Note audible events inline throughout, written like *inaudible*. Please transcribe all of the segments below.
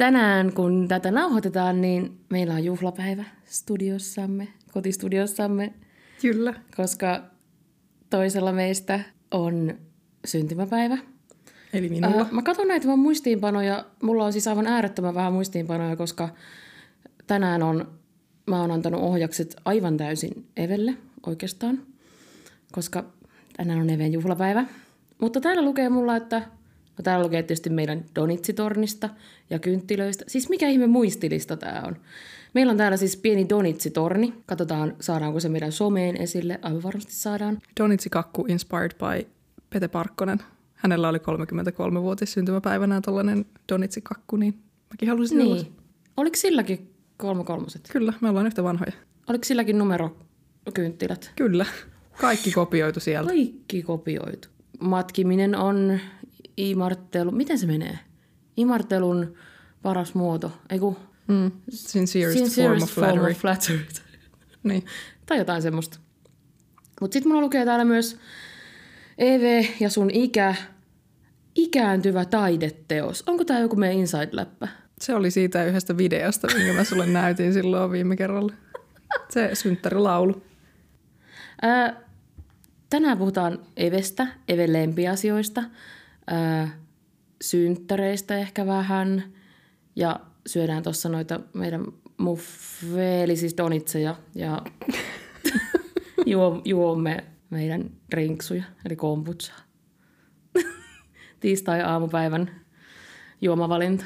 tänään, kun tätä nauhoitetaan, niin meillä on juhlapäivä studiossamme, kotistudiossamme, Kyllä. koska toisella meistä on syntymäpäivä. Eli minulla. Äh, mä katson näitä mun muistiinpanoja. Mulla on siis aivan äärettömän vähän muistiinpanoja, koska tänään on, mä oon antanut ohjakset aivan täysin Evelle oikeastaan, koska tänään on Even juhlapäivä. Mutta täällä lukee mulla, että no täällä lukee tietysti meidän Donitsitornista ja kynttilöistä. Siis mikä ihme muistilista tää on? Meillä on täällä siis pieni Donitsitorni. Katsotaan, saadaanko se meidän someen esille. Aivan varmasti saadaan. Donitsi Kakku inspired by Pete Parkkonen. Hänellä oli 33-vuotis syntymäpäivänä tällainen Donitsi Kakku, niin mäkin halusin Niin. olla. Oliko silläkin kolme kolmoset? Kyllä, me ollaan yhtä vanhoja. Oliko silläkin numerokynttilät? Kyllä. Kaikki kopioitu sieltä. Kaikki kopioitu. Matkiminen on imartelu. Miten se menee? Imartelun paras muoto. Eiku, Mm. Sincerest, form of flattery. flattery. *laughs* Niin. tai jotain semmoista. Mutta sitten mulla lukee täällä myös EV ja sun ikä, ikääntyvä taideteos. Onko tämä joku meidän inside-läppä? Se oli siitä yhdestä videosta, minkä mä sulle näytin silloin viime kerralla. Se synttärilaulu. Ää, tänään puhutaan Evestä, Even lempiasioista, ää, synttäreistä ehkä vähän ja syödään tuossa noita meidän muffeja, eli siis donitseja ja *laughs* juo, juomme meidän rinksuja, eli kombucha. Tiistai-aamupäivän juomavalinta.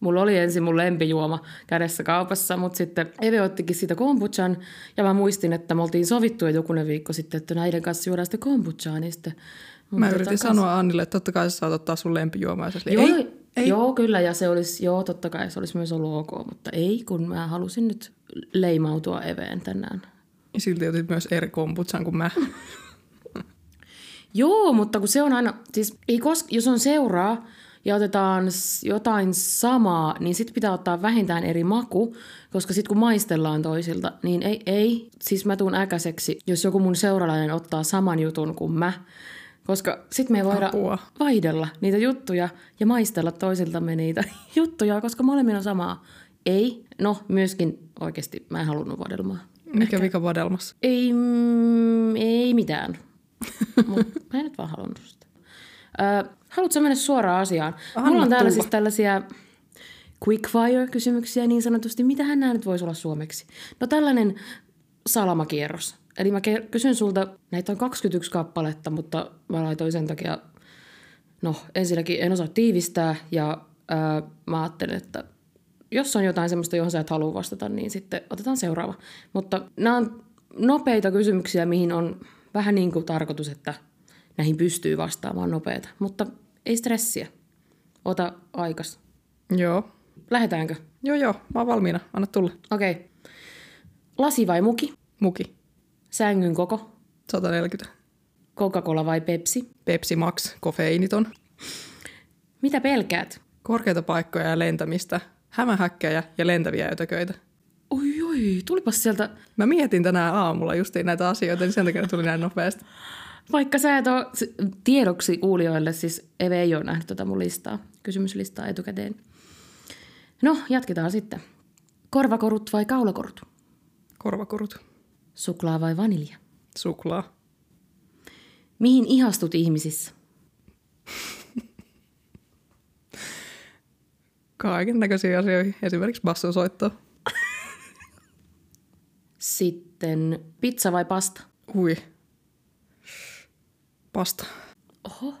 Mulla oli ensin mun lempijuoma kädessä kaupassa, mutta sitten Eve ottikin siitä kombuchan ja mä muistin, että me oltiin sovittu jo jokunen viikko sitten, että näiden kanssa juodaan sitä kombuchaa, niin sitten Mä yritin ottaa sanoa Annille, että totta kai sä saat ottaa sun lempijuomaa. Joo, ei, ei. joo, kyllä, ja se olisi, joo, totta kai se olisi myös ollut ok, mutta ei, kun mä halusin nyt leimautua Eveen tänään. Ja silti otit myös eri kombutsan kuin mä. *laughs* Joo, mutta kun se on aina, siis ei kos, jos on seuraa ja otetaan jotain samaa, niin sitten pitää ottaa vähintään eri maku, koska sitten kun maistellaan toisilta, niin ei, ei, siis mä tuun äkäiseksi, jos joku mun seuralainen ottaa saman jutun kuin mä, koska sitten me ei voida Apua. vaihdella niitä juttuja ja maistella toisiltamme niitä *laughs* juttuja, koska molemmilla on samaa. Ei, no myöskin oikeasti mä en halunnut vadelmaa. Mikä vika vadelmassa? Ei, mm, ei mitään. *laughs* Mutta mä en nyt vaan halunnut sitä. Ö, haluatko mennä suoraan asiaan? Anna Mulla on täällä tulla. siis tällaisia quickfire-kysymyksiä niin sanotusti. Mitähän nämä nyt voisi olla suomeksi? No tällainen salamakierros. Eli mä kysyn sulta, näitä on 21 kappaletta, mutta mä laitoin sen takia, no ensinnäkin en osaa tiivistää ja ää, mä ajattelin, että jos on jotain semmoista, johon sä et halua vastata, niin sitten otetaan seuraava. Mutta nämä on nopeita kysymyksiä, mihin on vähän niin kuin tarkoitus, että näihin pystyy vastaamaan nopeita. Mutta ei stressiä. Ota aikas. Joo. Lähdetäänkö? Joo, joo. Mä oon valmiina. Anna tulla. Okei. Okay. Lasi vai muki? Muki. Sängyn koko? 140. Coca-Cola vai Pepsi? Pepsi Max. Kofeiiniton. Mitä pelkäät? Korkeita paikkoja ja lentämistä. Hämähäkkejä ja lentäviä ötököitä. Oi, oi, tulipas sieltä, Mä mietin tänään aamulla justiin näitä asioita, niin sen takia tuli näin nopeasti. vaikka sä et ole tiedoksi kuulijoille, siis Eve ei ole nähnyt tätä mun listaa, kysymyslistaa etukäteen. No, jatketaan sitten. Korvakorut vai kaulakorut? Korvakorut. Suklaa vai vanilja? Suklaa. Mihin ihastut ihmisissä? Kaiken näköisiä asioihin. Esimerkiksi bassosoittoa. Sitten pizza vai pasta? Hui. Pasta. Oho.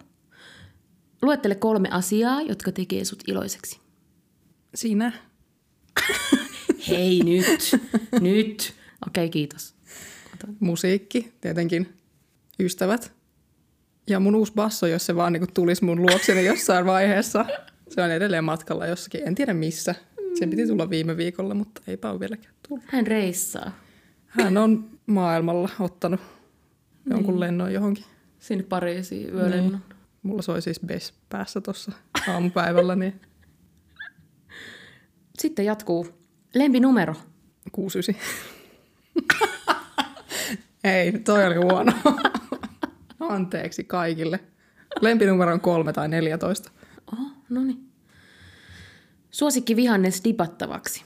Luettele kolme asiaa, jotka tekee sut iloiseksi. Sinä. *laughs* Hei nyt, nyt. Okei, okay, kiitos. Musiikki, tietenkin. Ystävät. Ja mun uusi basso, jos se vaan niinku tulisi mun luokseni jossain vaiheessa. Se on edelleen matkalla jossakin, en tiedä missä. Sen piti tulla viime viikolla, mutta eipä ole vieläkään tullut. Hän reissaa Hän on maailmalla ottanut jonkun lennon johonkin. sinne Pariisiin yölennon. Niin. Mulla soi siis Bess päässä tuossa aamupäivällä, niin Sitten jatkuu. Lempinumero. 69. Ei, toi oli huono. Anteeksi kaikille. Lempinumero on kolme tai 14. Oho, no niin. Suosikki vihannes dipattavaksi.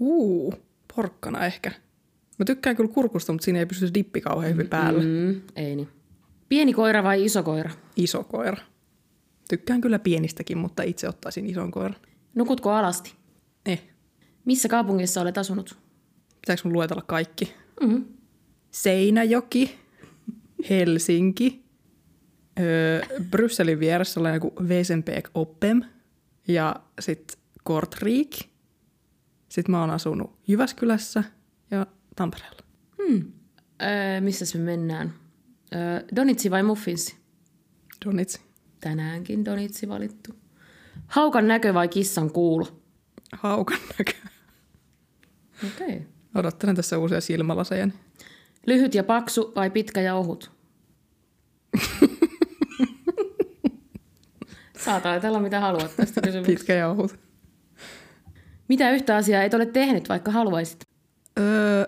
Uu, porkkana ehkä. Mä tykkään kyllä kurkusta, mutta siinä ei pysty dippi kauhean hyvin päällä. Mm. Ei niin. Pieni koira vai iso koira? Iso koira. Tykkään kyllä pienistäkin, mutta itse ottaisin ison koiran. Nukutko alasti? Eh, Missä kaupungissa olet asunut? pitääkö mun luetella kaikki? Mm. Seinäjoki, Helsinki, öö, Brysselin vieressä on joku Wesenbeek Oppem ja sitten Kortrik. Sitten mä oon asunut Jyväskylässä ja Tampereella. Hmm. Öö, missäs me mennään? Öö, donitsi vai muffinsi? Donitsi. Tänäänkin donitsi valittu. Haukan näkö vai kissan kuulo? Haukan näkö. Okei. Okay. Odottelen tässä uusia silmälaseja. Lyhyt ja paksu vai pitkä ja ohut? Saat ajatella mitä haluat tästä *laughs* kysymyksestä. Pitkä ja ohut. Mitä yhtä asiaa et ole tehnyt, vaikka haluaisit? Öö...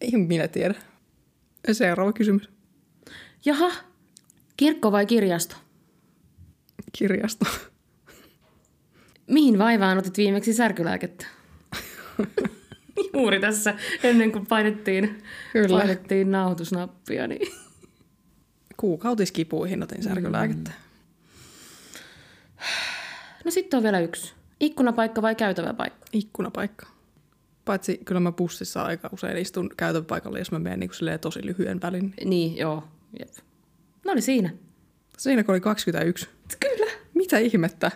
Ei minä tiedä. Seuraava kysymys. Jaha, kirkko vai kirjasto? Kirjasto. Mihin vaivaan otit viimeksi särkylääkettä? Juuri tässä, ennen kuin painettiin, Kyllä. painettiin nauhoitusnappia. Niin. Kuukautiskipuihin otin särkylääkettä. No sitten on vielä yksi. Ikkunapaikka vai käytävä paikka? Ikkunapaikka. Paitsi kyllä mä bussissa aika usein istun käytöpaikalle, jos mä menen niin kuin tosi lyhyen välin. Niin, joo. Jep. No oli siinä. Siinä kun oli 21. Kyllä. Mitä ihmettä?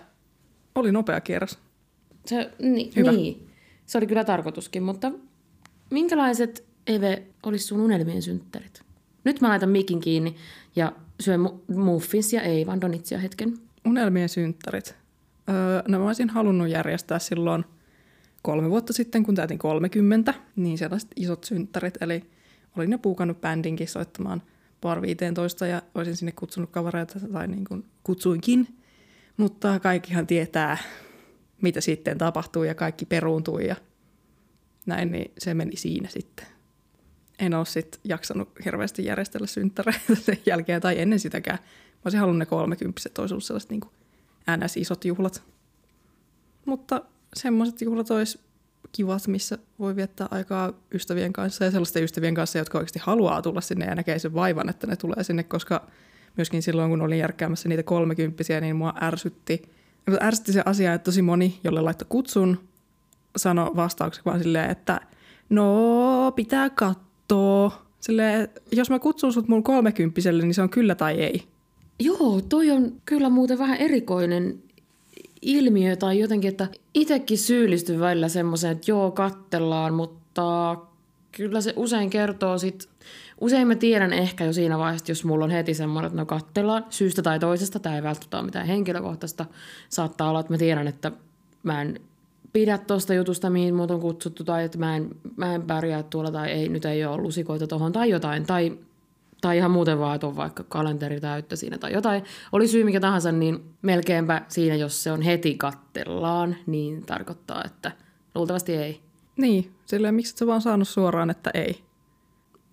Oli nopea kierros. Se, ni, Hyvä. niin. Se oli kyllä tarkoituskin, mutta minkälaiset, Eve, olisi sun unelmien synttärit? Nyt mä laitan mikin kiinni ja syön mu- muffinsia, ei vaan donitsia hetken. Unelmien synttärit. Öö, no mä olisin halunnut järjestää silloin kolme vuotta sitten, kun täytin 30, niin sellaiset isot synttärit. Eli olin jo puukannut bändinkin soittamaan Bar 15 ja olisin sinne kutsunut kavereita tai niin kuin kutsuinkin. Mutta kaikkihan tietää, mitä sitten tapahtuu ja kaikki peruuntui ja näin, niin se meni siinä sitten. En ole sitten jaksanut hirveästi järjestellä synttäreitä sen jälkeen tai ennen sitäkään. Mä olisin halunnut ne kolmekymppiset, olisi ollut sellaiset niin NS-isot juhlat. Mutta semmoiset juhlat olisi kivat, missä voi viettää aikaa ystävien kanssa ja sellaisten ystävien kanssa, jotka oikeasti haluaa tulla sinne ja näkee sen vaivan, että ne tulee sinne, koska myöskin silloin, kun olin järkkäämässä niitä kolmekymppisiä, niin mua ärsytti. Ärsytti se asia, että tosi moni, jolle laittoi kutsun, sanoi vastaukseksi vaan silleen, että no, pitää katsoa. Silleen, jos mä kutsun sut mun kolmekymppiselle, niin se on kyllä tai ei. Joo, toi on kyllä muuten vähän erikoinen ilmiö tai jotenkin, että itsekin syyllistyn välillä semmoiseen, että joo, kattellaan, mutta kyllä se usein kertoo sit, usein mä tiedän ehkä jo siinä vaiheessa, jos mulla on heti semmoinen, että no kattellaan syystä tai toisesta, tämä ei välttämättä ole mitään henkilökohtaista, saattaa olla, että mä tiedän, että mä en pidä tuosta jutusta, mihin mut on kutsuttu, tai että mä en, mä en pärjää tuolla, tai ei, nyt ei ole lusikoita tohon, tai jotain, tai tai ihan muuten vaan, että on vaikka kalenteri täyttä siinä tai jotain. Oli syy mikä tahansa, niin melkeinpä siinä, jos se on heti kattellaan, niin tarkoittaa, että luultavasti ei. Niin, silleen miksi et sä vaan saanut suoraan, että ei.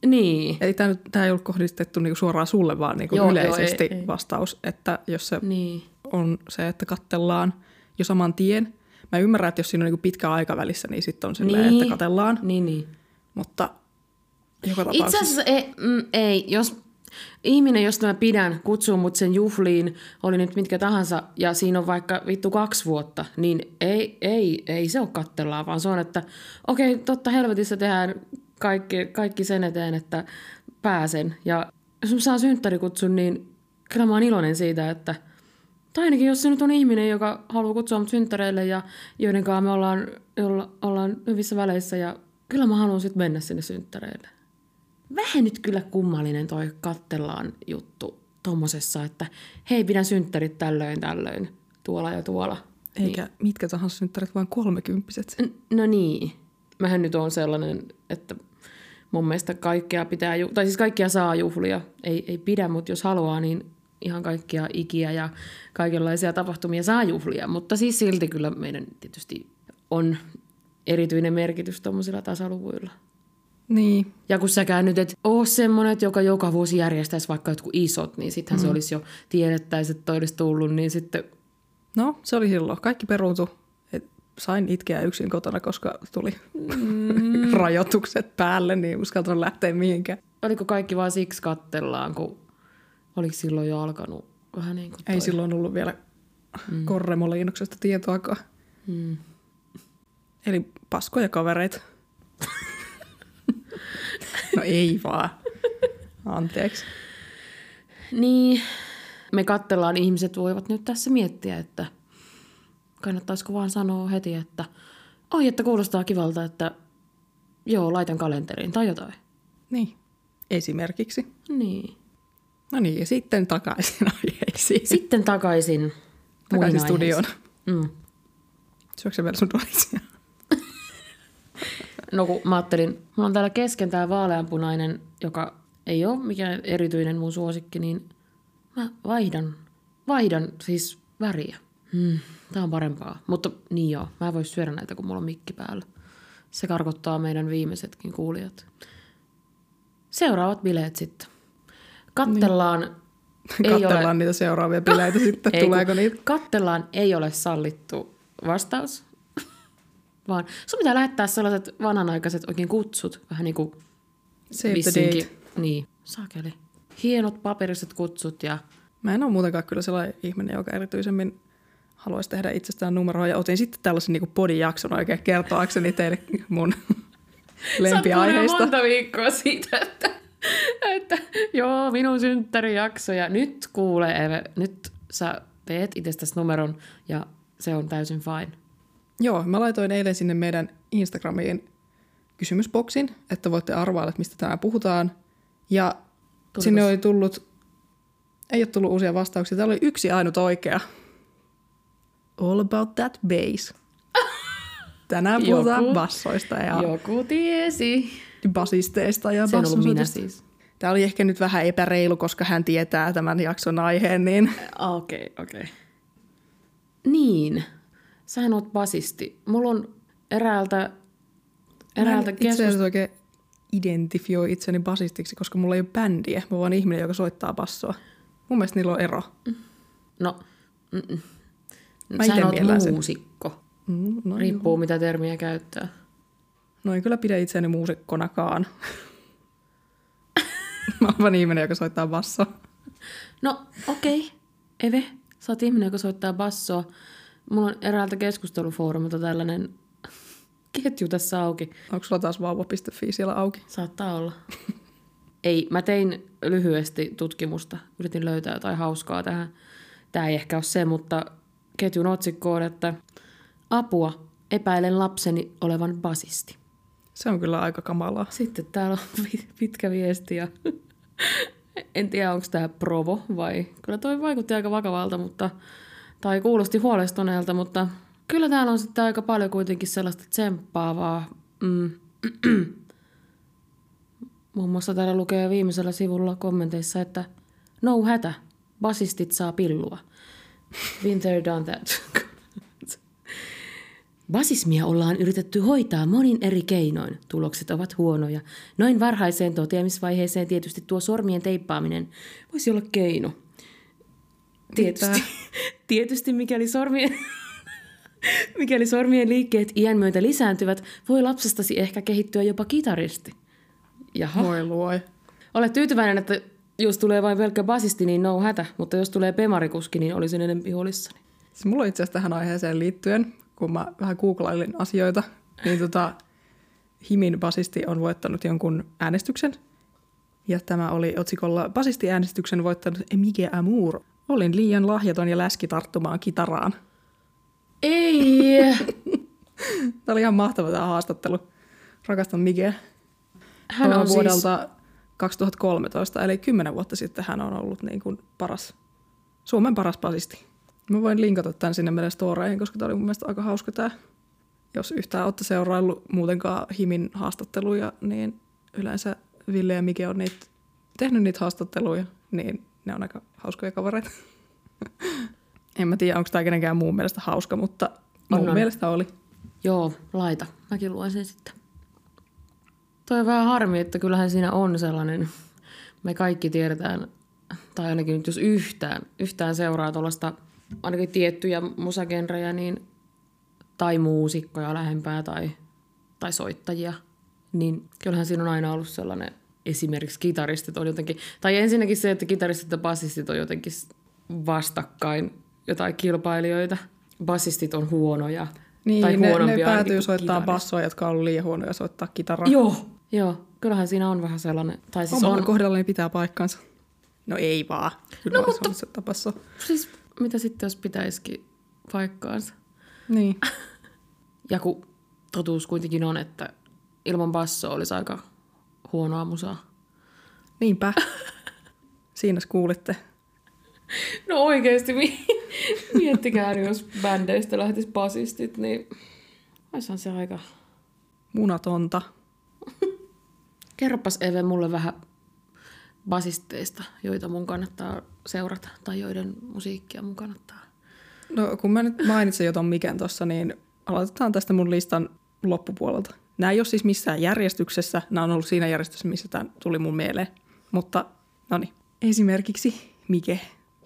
Niin, Eli tämä, tämä ei ollut kohdistettu niinku suoraan sulle, vaan niinku Joo, joo, yleisesti ei, ei. vastaus, että jos se niin. on se, että kattellaan jo saman tien. Mä ymmärrän, että jos siinä on niinku pitkä aikavälissä, niin sitten on silleen, Niin. että katellaan. Niin, niin. Mutta joka Itse tapauksessa... asiassa ei, mm, ei, jos ihminen, josta mä pidän, kutsuu mut sen juhliin, oli nyt mitkä tahansa, ja siinä on vaikka vittu kaksi vuotta, niin ei, ei, ei se ole kattellaan, vaan se on, että okei, totta helvetissä tehdään kaikki, kaikki sen eteen, että pääsen. Ja jos mä saan synttärikutsun, niin kyllä mä oon iloinen siitä, että tai ainakin jos se nyt on ihminen, joka haluaa kutsua mut synttäreille ja joiden kanssa me ollaan, jolla, ollaan hyvissä väleissä ja kyllä mä haluan sitten mennä sinne synttäreille. Vähän nyt kyllä kummallinen toi kattellaan juttu tommosessa, että hei pidän synttärit tällöin tällöin tuolla ja tuolla. Eikä mitkä tahansa synttärit, vaan kolmekymppiset. N- No niin. Mähän nyt on sellainen, että mun mielestä kaikkea pitää, ju- tai siis kaikkia saa juhlia. Ei, ei pidä, mutta jos haluaa, niin ihan kaikkia ikiä ja kaikenlaisia tapahtumia saa juhlia. Mutta siis silti kyllä meidän tietysti on erityinen merkitys tuommoisilla tasaluvuilla. Niin. Ja kun säkään nyt et oo semmonen, että joka joka vuosi järjestäisi vaikka jotkut isot, niin sittenhän mm. se olisi jo tiedettäisi, että olisi tullut, niin sitten No, se oli silloin. Kaikki peruuntu. Et sain itkeä yksin kotona, koska tuli mm. *laughs* rajoitukset päälle, niin uskaltanut lähteä mihinkään. oliko kaikki vaan siksi kattellaan, kun oliko silloin jo alkanut vähän niin kuin toi. Ei silloin ollut vielä mm. korremoliinoksesta tietoakaan. Mm. Eli paskoja kavereita. *laughs* *laughs* no ei vaan. Anteeksi. Niin, me kattellaan, ihmiset voivat nyt tässä miettiä, että kannattaisiko vaan sanoa heti, että oi, että kuulostaa kivalta, että joo, laitan kalenteriin tai jotain. Niin, esimerkiksi. Niin. No niin, ja sitten takaisin *laughs* aiheisiin. Sitten takaisin takaisin studioon. Mm. Syöksä vielä sun donitsia? No kun mä ajattelin, mulla on täällä kesken tää vaaleanpunainen, joka ei ole mikään erityinen mun suosikki, niin mä vaihdan, vaihdan siis väriä. Hmm, tää on parempaa. Mutta niin joo, mä en voi syödä näitä, kun mulla on mikki päällä. Se karkottaa meidän viimeisetkin kuulijat. Seuraavat bileet sitten. Kattellaan. Niin. Ei Katsellaan ole, niitä seuraavia bileitä sitten, *laughs* ei, tuleeko niitä. Kattellaan ei ole sallittu vastaus, vaan sun pitää lähettää sellaiset vanhanaikaiset oikein kutsut, vähän niin kuin Save date. Niin, sakeli. Hienot paperiset kutsut ja Mä en ole muutenkaan kyllä sellainen ihminen, joka erityisemmin haluaisi tehdä itsestään numeroa. Ja otin sitten tällaisen niin podijakson oikein kertoakseni teille mun *laughs* lempiaiheista. Sä monta viikkoa siitä, että, että joo, minun synttärijakso ja nyt kuule Eve, nyt sä teet itsestäsi numeron ja se on täysin fine. Joo, mä laitoin eilen sinne meidän Instagramiin kysymysboksin, että voitte arvailla, että mistä tänään puhutaan. Ja Tuliko sinne oli tullut, ei ole tullut uusia vastauksia. Täällä oli yksi ainut oikea. All about that bass. *laughs* Tänään puhutaan Joku. bassoista ja Joku tiesi. basisteista ja Se on ollut minä siis. Tämä oli ehkä nyt vähän epäreilu, koska hän tietää tämän jakson aiheen, niin Okei, okay, okei. Okay. Niin. Sähän oot basisti. Mulla on eräältä, eräältä Mä en itse oikein identifioi itseni basistiksi, koska mulla ei ole bändiä. Mä vaan ihminen, joka soittaa bassoa. Mun mielestä niillä on ero. No, mm-mm. Mä sähän oot muusikko. Mm, no, Riippuu mitä termiä käyttää. no en kyllä pidä itseäni muusikkonakaan. *laughs* Mä oon vaan ihminen, joka soittaa bassoa. No, okei. Okay. Eve, sä oot ihminen, joka soittaa bassoa. Mulla on eräältä keskustelufoorumilta tällainen *laughs* ketju tässä auki. Onko sulla taas vauva.fi siellä auki? Saattaa olla. *laughs* Ei, mä tein lyhyesti tutkimusta. Yritin löytää jotain hauskaa tähän. Tämä ei ehkä ole se, mutta ketjun otsikko on, että apua, epäilen lapseni olevan basisti. Se on kyllä aika kamalaa. Sitten täällä on *laughs* pi- pitkä viesti ja en tiedä, onko tämä provo vai... Kyllä toi vaikutti aika vakavalta, mutta... Tai kuulosti huolestuneelta, mutta kyllä täällä on sitten aika paljon kuitenkin sellaista tsemppaavaa. Mm. *clears throat* Muun muassa täällä lukee viimeisellä sivulla kommenteissa, että no hätä, basistit saa pillua. Been there, done that. *laughs* Basismia ollaan yritetty hoitaa monin eri keinoin. Tulokset ovat huonoja. Noin varhaiseen toteamisvaiheeseen tietysti tuo sormien teippaaminen voisi olla keino. Tietysti, *laughs* tietysti mikäli sormien, *laughs* mikäli sormien liikkeet iän myötä lisääntyvät, voi lapsestasi ehkä kehittyä jopa kitaristi. Jaha. Voi luoi. Olet tyytyväinen, että jos tulee vain pelkkä basisti, niin no hätä, mutta jos tulee pemarikuski, niin olisin enemmän huolissani. Siis mulla on itse asiassa tähän aiheeseen liittyen, kun mä vähän googlailin asioita, niin tota, Himin basisti on voittanut jonkun äänestyksen. Ja tämä oli otsikolla basistiäänestyksen voittanut Mike Amour. Olin liian lahjaton ja läski tarttumaan kitaraan. Ei! *laughs* Tämä oli ihan mahtava tämä haastattelu. Rakastan Mikeä. Hän on siis... vuodelta 2013, eli 10 vuotta sitten hän on ollut niin kuin paras, Suomen paras basisti. Mä voin linkata tämän sinne meidän storeihin, koska tämä oli mun mielestä aika hauska tämä. Jos yhtään olette seuraillut muutenkaan Himin haastatteluja, niin yleensä Ville ja Mike on niitä, tehnyt niitä haastatteluja, niin ne on aika hauskoja kavereita. en mä tiedä, onko tämä kenenkään muun mielestä hauska, mutta mun On, on. mielestä oli. Joo, laita. Mäkin luen sen sitten. Toi on vähän harmi, että kyllähän siinä on sellainen, me kaikki tiedetään, tai ainakin nyt jos yhtään, yhtään seuraa tuollaista ainakin tiettyjä musagenrejä, niin, tai muusikkoja lähempää tai, tai soittajia, niin kyllähän siinä on aina ollut sellainen esimerkiksi kitaristit on jotenkin, tai ensinnäkin se, että kitaristit ja bassistit on jotenkin vastakkain jotain kilpailijoita. Bassistit on huonoja. Niin, tai ne, ne päätyy soittaa bassoa, jotka on liian huonoja soittaa kitaraa. Joo, joo. Kyllähän siinä on vähän sellainen, tai siis Omalla on, kohdallani pitää paikkansa. No ei vaan. Kyllä No, mutta- soittaa bassoa. siis mitä sitten jos pitäisikin paikkaansa. Niin. *laughs* Ja kun totuus kuitenkin on, että ilman bassoa olisi aika huonoa musaa. Niinpä. *laughs* Siinä kuulitte. No oikeasti, mi- *laughs* miettikää jos bändeistä lähtis basistit, niin olisihan se aika... Munatonta. *laughs* Kerropas Eve mulle vähän basisteista, joita mun kannattaa seurata, tai joiden musiikkia mun kannattaa. No kun mä nyt mainitsin jo ton Miken tossa, niin aloitetaan tästä mun listan loppupuolelta. Nämä ei ole siis missään järjestyksessä. Nämä on ollut siinä järjestyksessä, missä tämä tuli mun mieleen. Mutta no niin. Esimerkiksi Mike,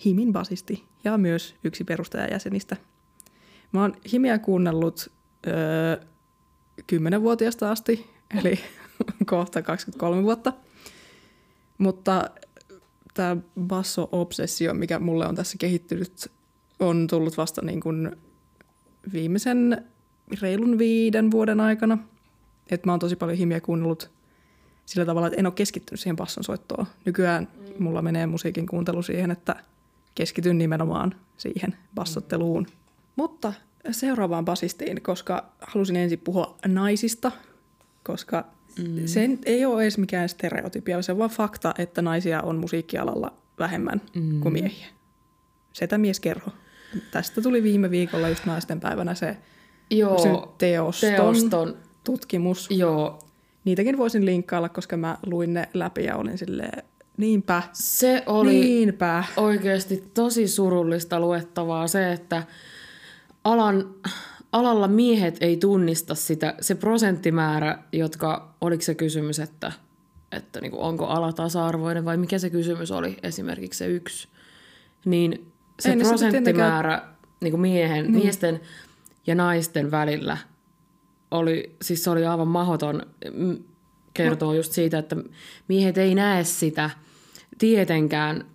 Himin basisti ja myös yksi perustajajäsenistä. Mä oon Himiä kuunnellut öö, 10-vuotiaasta asti, eli *laughs* kohta 23 vuotta. Mutta tämä basso-obsessio, mikä mulle on tässä kehittynyt, on tullut vasta niin kuin viimeisen reilun viiden vuoden aikana. Et mä oon tosi paljon himiä kuunnellut sillä tavalla, että en ole keskittynyt siihen basson soittoon. Nykyään mulla menee musiikin kuuntelu siihen, että keskityn nimenomaan siihen bassotteluun. Mutta seuraavaan basistiin, koska halusin ensin puhua naisista, koska mm. se ei ole edes mikään stereotypia, se on vaan fakta, että naisia on musiikkialalla vähemmän mm. kuin miehiä. Setä mies kerho. Tästä tuli viime viikolla just naisten päivänä se, Joo, teoston, teoston, tutkimus. joo. Niitäkin voisin linkkailla, koska mä luin ne läpi ja olin silleen, niinpä, Se oli niinpä. oikeasti tosi surullista luettavaa se, että alan, alalla miehet ei tunnista sitä, se prosenttimäärä, jotka, oliko se kysymys, että, että niin kuin, onko ala tasa-arvoinen vai mikä se kysymys oli, esimerkiksi se yksi, niin se Ei sitten prosenttimäärä niin kuin miehen, niin. miesten ja naisten välillä oli, siis se oli aivan mahdoton mm, kertoo just siitä, että miehet ei näe sitä tietenkään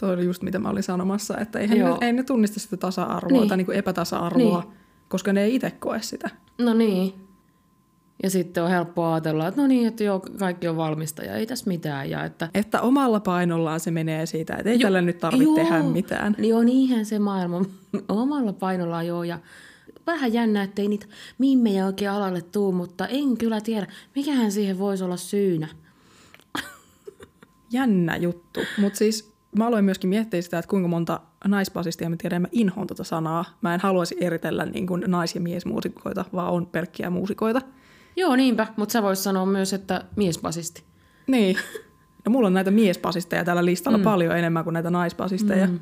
Toi oli just mitä mä olin sanomassa, että eihän Joo. ne, ei ne tunnista sitä tasa-arvoa Niin. tai niinku epätasa-arvoa, Niin. koska ne ei itse koe sitä. No niin. Ja sitten on helppo ajatella, että no niin, että joo, kaikki on valmista ja ei tässä mitään. Ja että, Että omalla painollaan se menee siitä, että ei tällä nyt tarvitse tehdä mitään. Niin on niinhän se maailma *laughs* omalla painollaan joo. Ja vähän jännä, ettei niitä mimmejä oikein alalle tuu, mutta en kyllä tiedä, mikähän siihen voisi olla syynä. Jännä juttu. Mutta siis mä aloin myöskin miettiä sitä, että kuinka monta naisbasistia mä tiedän, mä inhoon tota sanaa. Mä en haluaisi eritellä niin kuin nais- ja miesmuusikoita, vaan on pelkkiä muusikoita. Joo, niinpä, mutta sä vois sanoa myös, että miesbasisti. Niin. No mulla on näitä miesbasisteja tällä listalla mm. paljon enemmän kuin näitä naisbasisteja. Mm.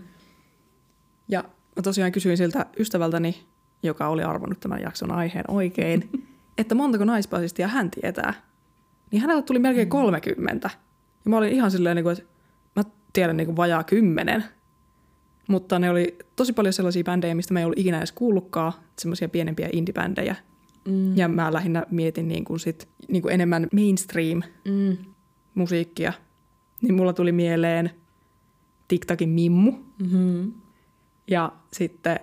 Ja mä tosiaan kysyin siltä ystävältäni, joka oli arvonnut tämän jakson aiheen oikein, *laughs* että montako naisbasistia hän tietää. Niin hänellä tuli melkein 30. Ja mä olin ihan silleen, niin kuin, että mä tiedän niin kuin vajaa kymmenen. Mutta ne oli tosi paljon sellaisia bändejä, mistä mä en ollut ikinä edes kuullutkaan, semmoisia pienempiä indie-bändejä. Mm. Ja mä lähinnä mietin niin kuin sit, niin kuin enemmän mainstream Mm. musiikkia, niin mulla tuli mieleen TikTokin Mimmu. Mm-hmm. Ja sitten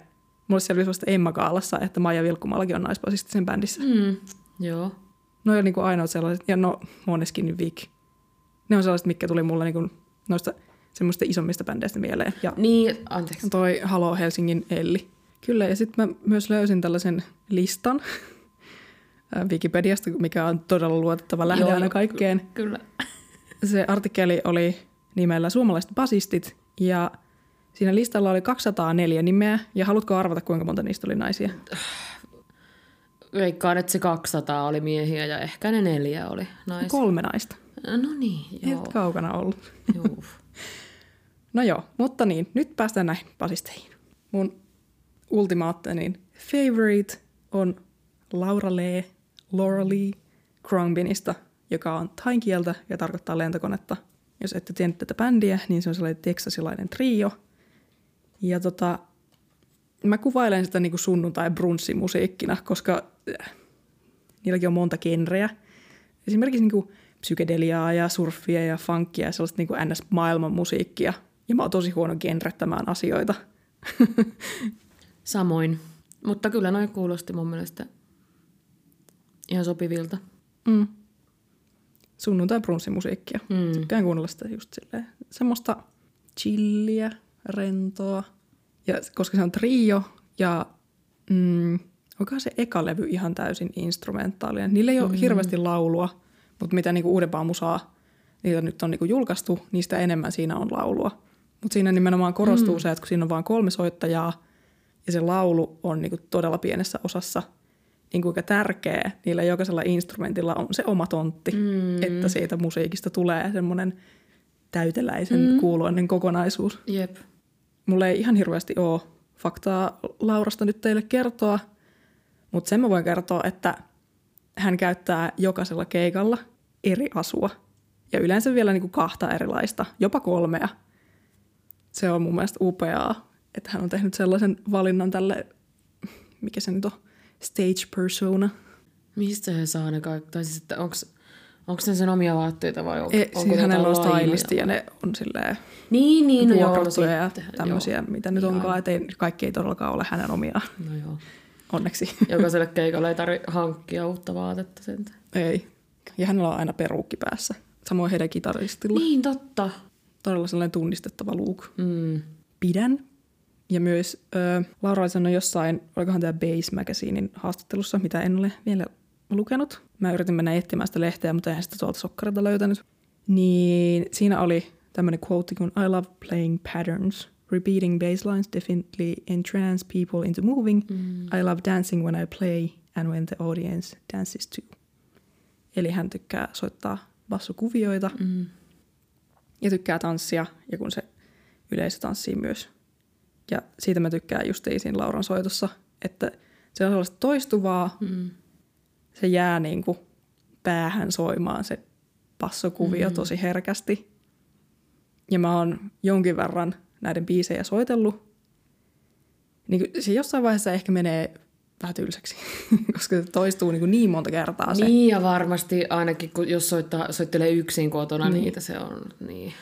mulle selvisi vasta Emma Kaalassa, että Maija Vilkkumallakin on naisbasisti sen bändissä. Mm. Joo. No on niin ainoat sellaiset, ja no Måneskin Vik. Ne on sellaiset, mitkä tuli mulle niin kuin noista semmoista isommista bändeistä mieleen. Ja Niin, anteeksi. toi Halo Helsingin Elli. Kyllä, ja sitten mä myös löysin tällaisen listan *laughs* ää, Wikipediasta, mikä on todella luotettava lähde Joo, aina kaikkeen. Kyllä. se artikkeli oli nimellä Suomalaiset basistit ja siinä listalla oli 204 nimeä ja haluatko arvata kuinka monta niistä oli naisia? Veikkaan, että se 200 oli miehiä ja ehkä ne neljä oli naisia. Kolme naista. No niin, joo. Et kaukana ollut. Juu. *laughs* No joo, mutta niin, nyt päästään näihin basisteihin. Mun ultimaattinen favorite on Laura Lee, Laura Lee Khruangbinista joka on tain kieltä ja tarkoittaa lentokonetta. Jos ette tiedä tätä bändiä, niin se on sellainen teksasilainen trio. Ja tota, mä kuvailen sitä niin kuin sunnuntai brunssimusiikkina, koska äh, niilläkin on monta genreä. Esimerkiksi niin kuin psykedeliaa ja surfia ja funkia ja sellaista niin kuin ns-maailman musiikkia. Ja mä oon tosi huono genrettämään asioita. *laughs* Samoin. Mutta kyllä noin kuulosti mun mielestä ihan sopivilta. Mm. Sunnuntai brunssimusiikkia. Mm. Tykkään kuunnella sitä just silleen. Semmoista chilliä, rentoa. Ja koska se on trio ja mm, onkohan se eka levy ihan täysin instrumentaalinen. Niillä ei ole mm. hirveästi laulua, mutta mitä niinku uudempaa musaa niitä nyt on niinku julkaistu, niistä enemmän siinä on laulua. Mutta siinä nimenomaan korostuu mm. se, että kun siinä on vain kolme soittajaa ja se laulu on niinku todella pienessä osassa, niin kuinka tärkeä niillä jokaisella instrumentilla on se oma tontti, mm. että siitä musiikista tulee semmoinen täyteläisen mm. kuuloinen kokonaisuus. Jep. Mulla ei ihan hirveästi ole faktaa Laurasta nyt teille kertoa, mutta sen mä voin kertoa, että hän käyttää jokaisella keikalla eri asua. Ja yleensä vielä niin kuin kahta erilaista, jopa kolmea. Se on mun mielestä upeaa, että hän on tehnyt sellaisen valinnan tälle, mikä se nyt on, stage persona. Mistä he saa ne kaikki? Tai siis, että onks, onks ne sen omia vaatteita vai onko, E, onko siis hänellä on stylisti ja ne on silleen Niin, niin, no joo, no ja tämmöisiä, joo. mitä nyt Ihan. onkaan. Et ei, kaikki ei todellakaan ole hänen omia, No joo. onneksi. Jokaiselle keikalle ei tarvitse hankkia uutta vaatetta sentään. ei. Ja hänellä on aina peruukki päässä. Samoin heidän kitaristilla. Niin, totta. Todella sellainen tunnistettava look. Mm. Pidän. Ja myös ö, Laura sanoi jossain, olikohan tämä Base Magazinein haastattelussa, mitä en ole vielä lukenut. Mä yritin mennä etsimään sitä lehteä, mutta eihän sitä tuolta sokkarilta löytänyt. Niin siinä oli tämmöinen quote kun I love playing patterns. Repeating bass lines definitely entrance people into moving. Mm. I love dancing when I play and when the audience dances too. Eli hän tykkää soittaa bassokuvioita Mm. ja tykkää tanssia ja kun se yleisö tanssii myös. Ja siitä mä tykkään just siinä Lauran soitossa, että se on sellaista toistuvaa, Mm. Se jää niin kuin päähän soimaan se passokuvio mm. tosi herkästi. Ja mä oon jonkin verran näiden biisejä soitellut. Niin kuin se jossain vaiheessa ehkä menee vähän tylsäksi, *laughs* koska se toistuu niin, kuin niin monta kertaa se. Niin ja varmasti ainakin, kun jos soittaa, soittelee yksin kotona niin. niitä, se on niin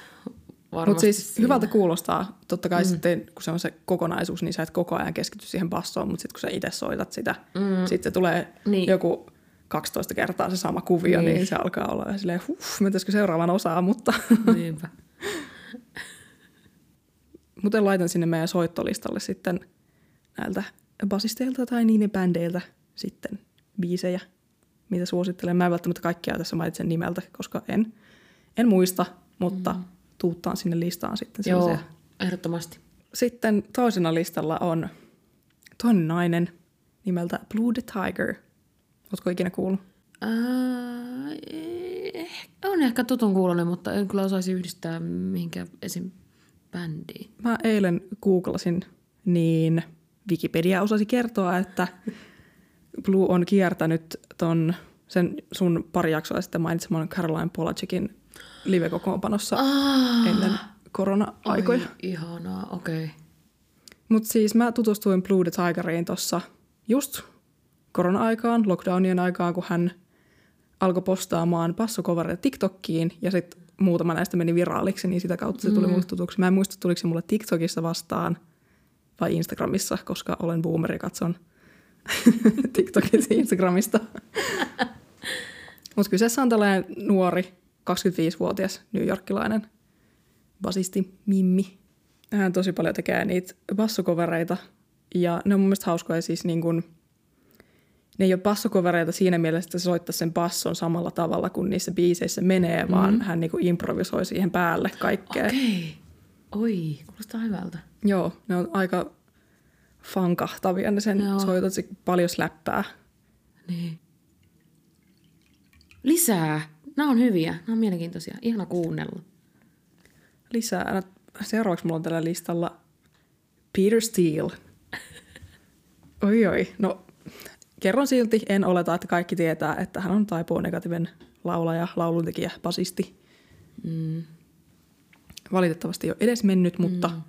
varmasti Mutta siis siinä. hyvältä kuulostaa. Totta kai mm. sitten, kun se on se kokonaisuus, niin sä et koko ajan keskity siihen bassoon, mutta sitten kun sä itse soitat sitä, mm. sitten se tulee niin. joku 12 kertaa se sama kuvio, niin, Niin. niin se alkaa olla ja silleen, huh, mentäisikö seuraavan osaan, mutta *laughs* Niinpä. muuten laitan sinne meidän soittolistalle sitten näiltä basisteilta tai niiden bändeiltä sitten biisejä, mitä suosittelen. Mä en välttämättä kaikkia tässä mainitsen nimeltä, koska en, en muista, mutta mm. tuuttaan sinne listaan sitten Joo, sellaisia ehdottomasti. Sitten toisena listalla on toinen nainen nimeltä Blue the Tiger. Oletko ikinä kuullut? Ää, eh, on ehkä tutun kuulonen, mutta en kyllä osaisi yhdistää mihinkään esim. bändiin. Mä eilen googlasin, niin Wikipedia osasi kertoa, että Blue on kiertänyt ton sen sun pari jaksoa sitten mainitseman Caroline Polacekin live-kokoonpanossa Ah, ennen korona-aikoja. Oi, ihanaa, okei. Okay. Mutta siis mä tutustuin Blue the Tigeriin tuossa just korona-aikaan, lockdownien aikaan, kun hän alkoi postaamaan passokovareita TikTokkiin ja sitten muutama näistä meni viraaliksi, niin sitä kautta se tuli mm. mulle tutuksi. Mä en muista, tuliko se mulle TikTokissa vastaan vai Instagramissa, koska olen boomeri ja katson *laughs* TikTokista ja Instagramista. Mutta kyseessä on tällainen nuori, 25-vuotias newyorkilainen basisti Mimmi. Hän tosi paljon tekee niitä bassokovereita ja ne on mun mielestä hauskoja siis niin kuin, ne ei ole bassokovereita siinä mielessä, että se soittaa sen basson samalla tavalla kuin niissä biiseissä menee, mm. vaan hän niin kuin improvisoi siihen päälle kaikkea. Okay. Okei. Oi, kuulostaa hyvältä. Joo, ne on aika fankahtavia ne sen Joo. soitot, se paljon släppää. Niin. Lisää. Nämä on hyviä. Nämä on mielenkiintoisia. Ihana kuunnella. Lisää. Seuraavaksi mulla on tällä listalla Peter Steele. *laughs* Oi oi, no kerron silti, en oleta, että kaikki tietää, että hän on Typo Negativen laulaja, lauluntekijä, basisti. Mm. Valitettavasti ei ole edes mennyt, mutta mm.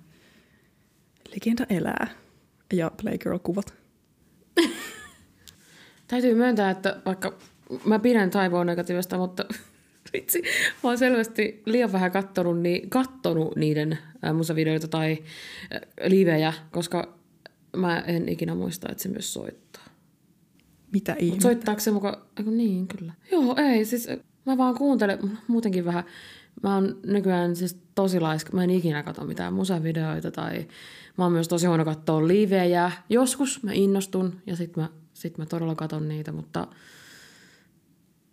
legenda elää. Ja Playgirl-kuvat. *laughs* Täytyy myöntää, että vaikka mä pidän Taivoon negatiivista, mutta *laughs* vitsi, mä oon selvästi liian vähän kattonut, niin, kattonut niiden ää, musavideoita tai ää, livejä, koska mä en ikinä muista, että se myös soittaa. Mitä ihmettä? soittaako se muka... Eiku niin, kyllä. Joo, ei, siis mä vaan kuuntelen muutenkin vähän. Mä oon nykyään siis tosi laiska. Mä en ikinä katso mitään musavideoita tai mä oon myös tosi huono katsoa livejä. Joskus mä innostun ja sit mä, sit mä todella katon niitä, mutta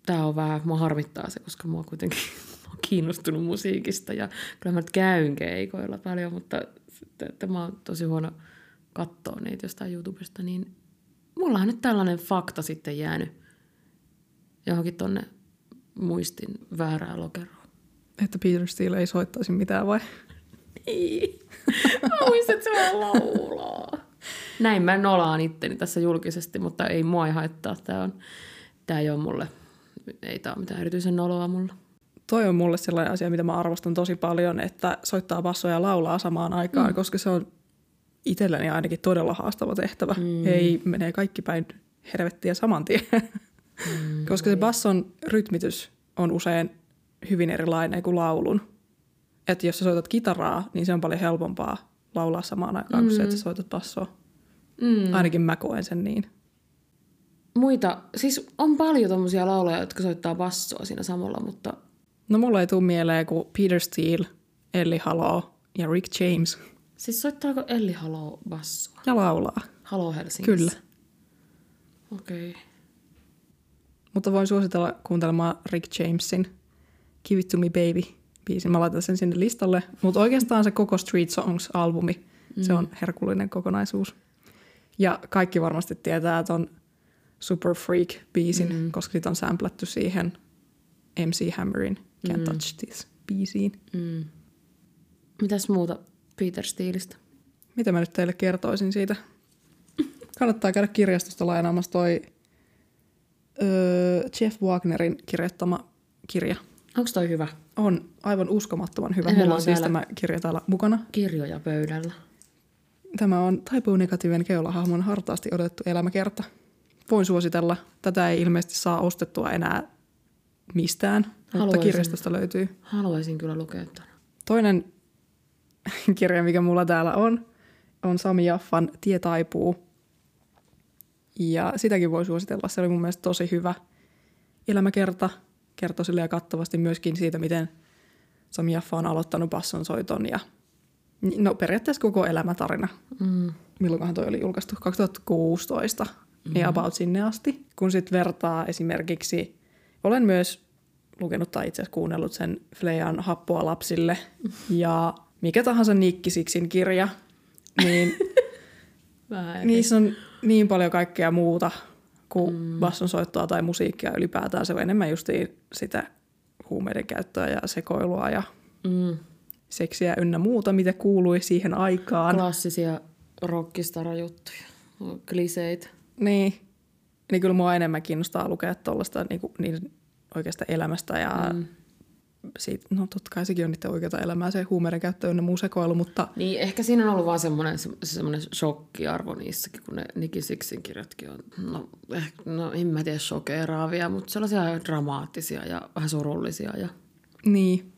tää on vähän, mua harmittaa se, koska mua kuitenkin *laughs* on kiinnostunut musiikista ja kyllä mä nyt käyn keikoilla paljon, mutta sitten, että mä oon tosi huono katsoa niitä jostain YouTubesta, niin mulla on nyt tällainen fakta sitten jäänyt johonkin tonne muistin väärään lokeroon. Että Peter Steele ei soittaisi mitään vai? Ei. Mä muistan, että se laulaa. Näin mä nolaan itteni tässä julkisesti, mutta ei mua ei haittaa. Tää, on, tää ei ole mulle, ei tää ole mitään erityisen noloa mulla. Toi on mulle sellainen asia, mitä mä arvostan tosi paljon, että soittaa bassoja ja laulaa samaan aikaan, mm. koska se on itselleni ainakin todella haastava tehtävä. Mm. Ei menee kaikki päin helvettiä saman tien. *laughs* Mm. koska se basson rytmitys on usein hyvin erilainen kuin laulun. Että jos sä soitat kitaraa, niin se on paljon helpompaa laulaa samaan aikaan mm. kuin se, että sä soitat bassoa. Mm. Ainakin mä koen sen niin. Muita, siis on paljon tommosia laulajia, jotka soittaa bassoa siinä samalla, mutta No mulla ei tule mieleen kuin Peter Steele, Ellie Halo ja Rick James. Siis soittaako Elli Halo bassoa? Ja laulaa. Halo Helsingissä? Kyllä. Okei. Okay. Mutta voin suositella kuuntelemaan Rick Jamesin Give It To Me Baby biisin. Mä laitan sen sinne listalle. Mutta oikeastaan se koko Street Songs-albumi, mm. se on herkullinen kokonaisuus. Ja kaikki varmasti tietää ton Super Freak-biisin, mm. koska sit on samplattu siihen MC Hammerin Can't mm. Touch This biisiin. Mm. Mitäs muuta Peter Steeleistä? Mitä mä nyt teille kertoisin siitä? Kannattaa käydä kirjastosta lainaamassa toi öö, Jeff Wagnerin kirjoittama kirja. Onko toi hyvä? On aivan uskomattoman hyvä. Meillä Mulla on siis tämä kirja täällä mukana. Kirjoja pöydällä. Tämä on Taipu-negatiivinen keulahahmon hartaasti odotettu elämäkerta. Voin suositella. Tätä ei ilmeisesti saa ostettua enää mistään, mutta Haluaisin. kirjastosta löytyy. Haluaisin kyllä lukea tämän. Toinen *laughs* kirja, mikä mulla täällä on, on Sami Jaffan Tie taipuu. Ja sitäkin voi suositella. Se oli mun mielestä tosi hyvä elämäkerta. Kertoi silleen kattavasti myöskin siitä, miten Sami Jaffa on aloittanut basson soiton ja no periaatteessa koko elämätarina. Mm. Milloinkohan toi oli julkaistu? 2016, mm-hmm. niin about sinne asti. Kun sitten vertaa esimerkiksi, olen myös lukenut tai itse asiassa kuunnellut sen Flean Happoa lapsille ja mikä tahansa Nikki Sixin kirja, niin *laughs* niissä on niin paljon kaikkea muuta kuin mm. basson soittoa tai musiikkia ylipäätään. Se on enemmän justiin sitä huumeiden käyttöä ja sekoilua ja mm. seksiä ynnä muuta, mitä kuului siihen aikaan. klassisia rockistara-juttuja. Kliseitä. Niin. Niin kyllä mua enemmän kiinnostaa lukea tuollaista niinku, niiden oikeasta elämästä ja mm. Siitä, no totta kai sekin on niiden oikeata elämää, se huumeiden käyttö ynnä muu sekoilu, mutta Niin, ehkä siinä on ollut vaan semmoinen, se, semmoinen shokkiarvo niissäkin, kun ne Nicky Sixin kirjatkin on, no, ehkä, no en mä tiedä, shokeraavia, mutta sellaisia dramaattisia ja vähän surullisia. Ja, niin,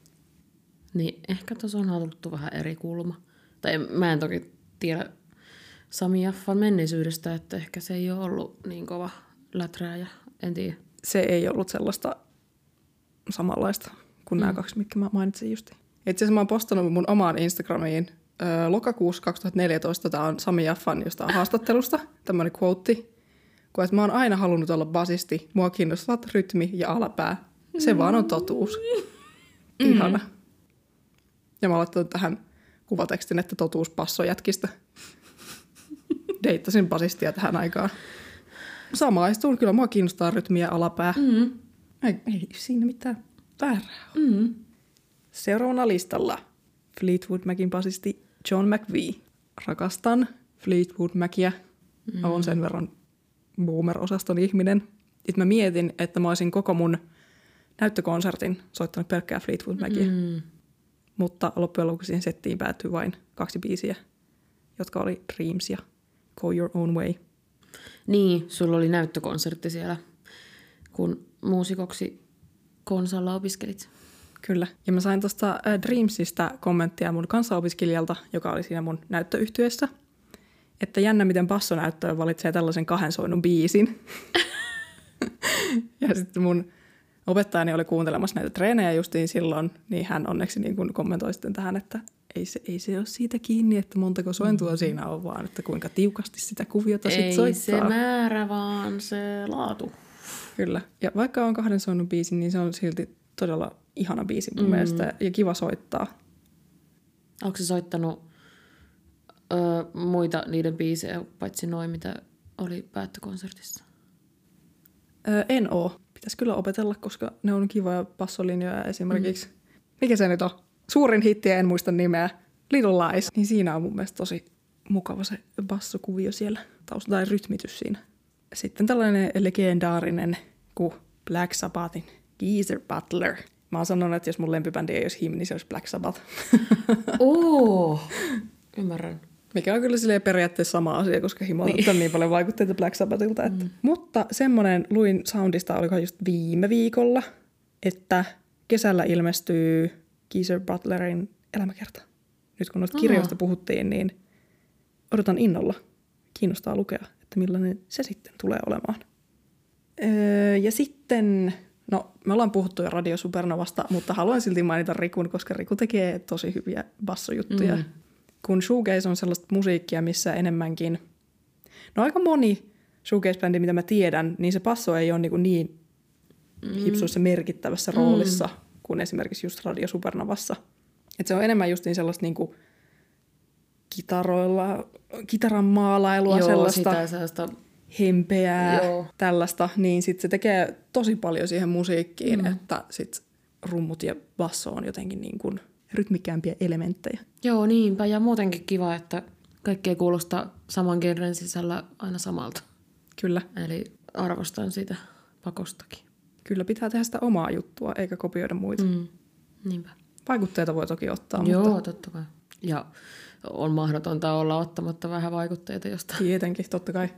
niin ehkä tuossa on haluttu vähän eri kulma. Tai mä en toki tiedä Sami Jaffan menneisyydestä, että ehkä se ei ole ollut niin kova läträäjä, en tiedä. se ei ollut sellaista samanlaista kuin mm. nämä kaksi, mitkä mä mainitsin justi. Itse asiassa mä oon postannut mun omaan Instagramiin ö, lokakuussa 2014, tämä on Sami Jaffan jostain haastattelusta, tämmöinen quote, kun että mä oon aina halunnut olla basisti, mua kiinnostavat rytmi ja alapää. Se vaan on totuus. Ihana. Ja mä oon laittanut tähän kuvatekstin, että totuus passojätkistä. Deittasin basistia tähän aikaan. Samaistuun, kyllä mua kiinnostaa rytmi ja alapää. Mm. Ei, ei siinä mitään ole. Mm. Seuraavana listalla Fleetwood Macin basisti John McVie. Rakastan Fleetwood Macia. Mm. Olen sen verran boomer-osaston ihminen. Sitten mä mietin, että mä olisin koko mun näyttökonsertin soittanut pelkkää Fleetwood Macia. Mm. Mutta loppujen lopuksi settiin päättyi vain kaksi biisiä, jotka oli Dreams ja Go Your Own Way. Niin, sulla oli näyttökonsertti siellä, kun muusikoksi konsalla opiskelit. Kyllä. Ja mä sain tuosta Dreamsista kommenttia mun kanssaopiskelijalta, joka oli siinä mun näyttöyhtiössä, että jännä, miten bassonäyttöön valitsee tällaisen kahden soinnun biisin. *laughs* ja sitten mun opettajani oli kuuntelemassa näitä treenejä justiin silloin, niin hän onneksi niin kuin kommentoi sitten tähän, että ei se, ei se ole siitä kiinni, että montako sointua mm. siinä on, vaan että kuinka tiukasti sitä kuviota sitten soittaa. Ei se määrä, vaan se laatu. Kyllä. Ja vaikka on kahden soinnun biisi, niin se on silti todella ihana biisi mun mm. mielestä ja kiva soittaa. Onko se soittanut ö, muita niiden biisejä, paitsi noin, mitä oli päättökonsertissa? Ö, en oo. Pitäisi kyllä opetella, koska ne on kivoja passolinjoja esimerkiksi. Mm. Mikä se nyt on? Suurin hitti, en muista nimeä. Little Lies. Niin siinä on mun mielestä tosi mukava se bassokuvio siellä. Tausta tai rytmitys siinä. Sitten tällainen legendaarinen kuin Black Sabbathin Geezer Butler. Mä oon sanonut, että jos mun lempibändi ei olisi him, niin se olisi Black Sabbath. *laughs* Oo, *laughs* ymmärrän. Mikä on kyllä periaatteessa sama asia, koska himo niin. on niin paljon vaikutteita Black Sabbathilta. Että. Mm. Mutta semmoinen luin Soundista, oliko just viime viikolla, että kesällä ilmestyy Geezer Butlerin elämäkerta. Nyt kun noista Aha. kirjoista puhuttiin, niin odotan innolla. Kiinnostaa lukea, että millainen se sitten tulee olemaan. Öö, ja sitten No, me ollaan puhuttu jo Radio Supernovasta, mutta haluan silti mainita Rikun, koska Riku tekee tosi hyviä bassojuttuja. Mm. Kun shoegaze on sellaista musiikkia, missä enemmänkin... No aika moni shoegaze-bändi, mitä mä tiedän, niin se basso ei ole niin, niin mm. hipsuissa merkittävässä roolissa mm. kuin esimerkiksi just Radio Supernovassa. Et se on enemmän just niin sellaista niin kuin kitaroilla, kitaran maalailua, Joo, sellaista... sitä sellaista hempeää, Joo. tällaista, niin sitten se tekee tosi paljon siihen musiikkiin, mm. että sit rummut ja basso on jotenkin niin kuin rytmikkäämpiä elementtejä. Joo, niinpä. Ja muutenkin kiva, että kaikkea kuulostaa saman genren sisällä aina samalta. Kyllä. Eli arvostan sitä pakostakin. Kyllä pitää tehdä sitä omaa juttua, eikä kopioida muita. Mm. Niinpä. Vaikutteita voi toki ottaa. Joo, mutta... totta kai. Ja on mahdotonta olla ottamatta vähän vaikutteita jostain. Tietenkin, totta kai.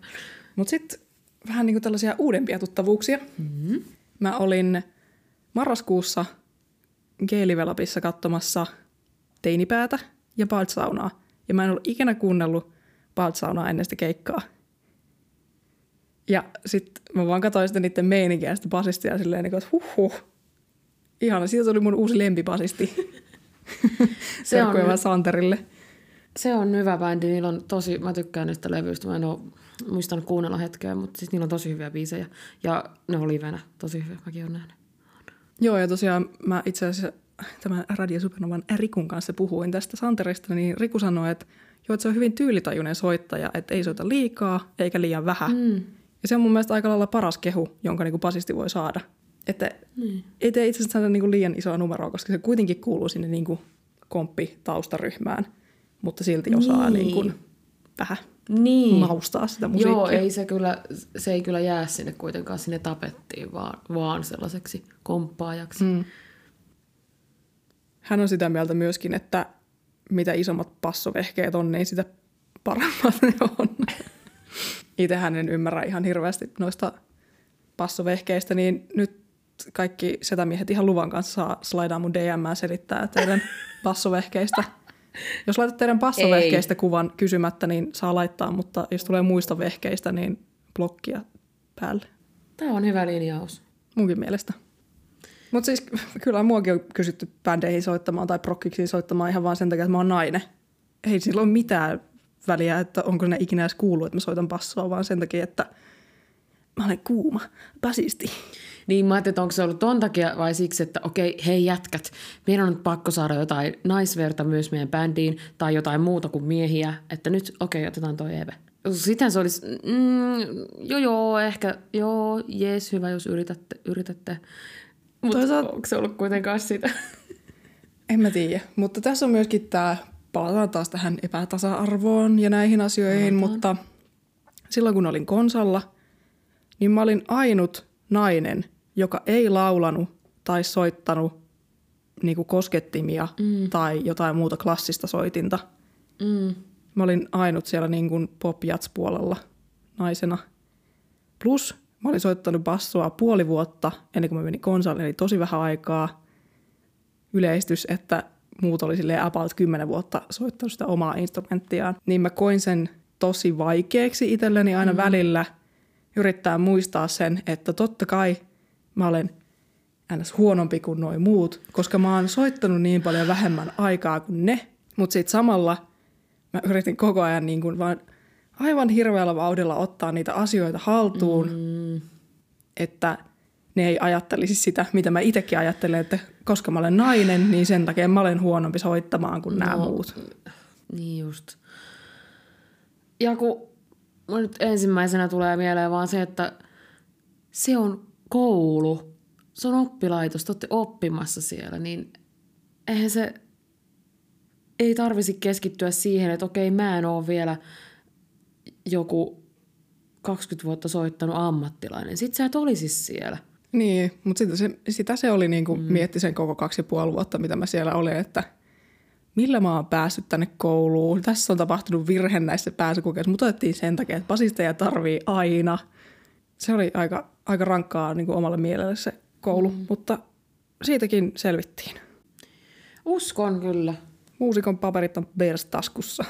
Mutta sitten vähän niin kuin tällaisia uudempia tuttavuuksia. Mm-hmm. Mä olin marraskuussa Geelivelopissa katsomassa Teinipäätä ja Baltsaunaa. Ja mä en ollut ikinä kuunnellut Baltsaunaa ennen sitä keikkaa. Ja sitten mä vaan katsoin sitä niiden meininkiä sitä basistia silleen, niin että huh huh. Ihana, siitä oli mun uusi lempibasisti. *laughs* se on vähän Santerille. Se on hyvä bändi. Niillä on tosi, mä tykkään niistä levyistä. Mä en ole muistanut kuunnella hetkeä, mutta siis niillä on tosi hyviä biisejä. Ja ne on livenä tosi hyviä, mäkin olen nähnyt. Joo, ja tosiaan mä itse asiassa tämän Radio Supernovan Rikun kanssa puhuin tästä Santerista, niin Riku sanoi, että, joo, että se on hyvin tyylitajuinen soittaja, että ei soita liikaa eikä liian vähän. Mm. Ja se on mun mielestä aika lailla paras kehu, jonka niin kuin basisti voi saada. Että mm. ei tee itse asiassa niin kuin liian isoa numeroa, koska se kuitenkin kuuluu sinne niin kuin komppi-taustaryhmään, mutta silti osaa niin. Niin kuin vähän niin. maustaa sitä musiikkia. Joo, ei se, kyllä, se ei kyllä jää sinne kuitenkaan sinne tapettiin, vaan, vaan sellaiseksi komppaajaksi. Mm. Hän on sitä mieltä myöskin, että mitä isommat passovehkeet on, niin sitä paremmat *laughs* ne on. Itsehän en ymmärrä ihan hirveästi noista passovehkeistä, niin nyt kaikki setämiehet ihan luvan kanssa saa slaidaa mun DM selittää teidän *laughs* passovehkeistä. *laughs* Jos laitat teidän passovehkeistä Ei. kuvan kysymättä, niin saa laittaa, mutta jos tulee muista vehkeistä, niin blokkia päälle. Tämä on hyvä linjaus. Munkin mielestä. Mutta siis kyllä muakin on kysytty bändeihin soittamaan tai prokkiksiin soittamaan ihan vaan sen takia, että mä oon nainen. Ei sillä ole mitään väliä, että onko ne ikinä edes kuullut, että mä soitan passoa, vaan sen takia, että mä olen kuuma, basisti. Niin mä ajattelin, että onko se ollut ton takia vai siksi, että okei, hei jätkät, meidän on nyt pakko saada jotain naisverta myös meidän bändiin tai jotain muuta kuin miehiä, että nyt okei, otetaan toi Eve. Sitten se olisi, mm, joo joo, ehkä, joo, jees, hyvä, jos yritätte. yritätte. Mutta Toisaalta... onko se ollut kuitenkaan sitä? En mä tiedä, mutta tässä on myöskin tämä, palataan taas tähän epätasa-arvoon ja näihin asioihin, palataan. mutta silloin kun olin konsalla, niin mä olin ainut nainen, joka ei laulanut tai soittanut niin kuin koskettimia mm. tai jotain muuta klassista soitinta. Mm. Mä olin ainut siellä niin kuin pop puolella naisena. Plus mä olin soittanut bassoa puoli vuotta ennen kuin mä menin konsalle, eli tosi vähän aikaa. Yleistys, että muut oli silleen about 10 vuotta soittanut sitä omaa instrumenttiaan. Niin mä koin sen tosi vaikeaksi itselleni aina mm. välillä yrittää muistaa sen, että totta kai mä olen ns. huonompi kuin noin muut, koska mä oon soittanut niin paljon vähemmän aikaa kuin ne. Mutta sitten samalla mä yritin koko ajan niin kuin vaan aivan hirveällä vauhdilla ottaa niitä asioita haltuun, mm. että ne ei ajattelisi sitä, mitä mä itsekin ajattelen, että koska mä olen nainen, niin sen takia mä olen huonompi soittamaan kuin no, nämä muut. Niin just. Ja kun nyt ensimmäisenä tulee mieleen vaan se, että se on koulu, se on oppilaitos, te olette oppimassa siellä, niin eihän se, ei tarvisi keskittyä siihen, että okei, mä en ole vielä joku 20 vuotta soittanut ammattilainen. Sitten sä et olisi siellä. Niin, mutta sitä se, sitä se oli niin kuin mm. mietti sen koko kaksi ja puoli vuotta, mitä mä siellä olin, että millä mä oon päässyt tänne kouluun. Tässä on tapahtunut virhe näissä pääsykokeissa, mutta otettiin sen takia, että basisteja tarvii aina. Se oli aika, aika rankkaa niin kuin omalle mielelle se koulu, mm. mutta siitäkin selvittiin. Uskon kyllä. Muusikon paperit on Bears taskussa.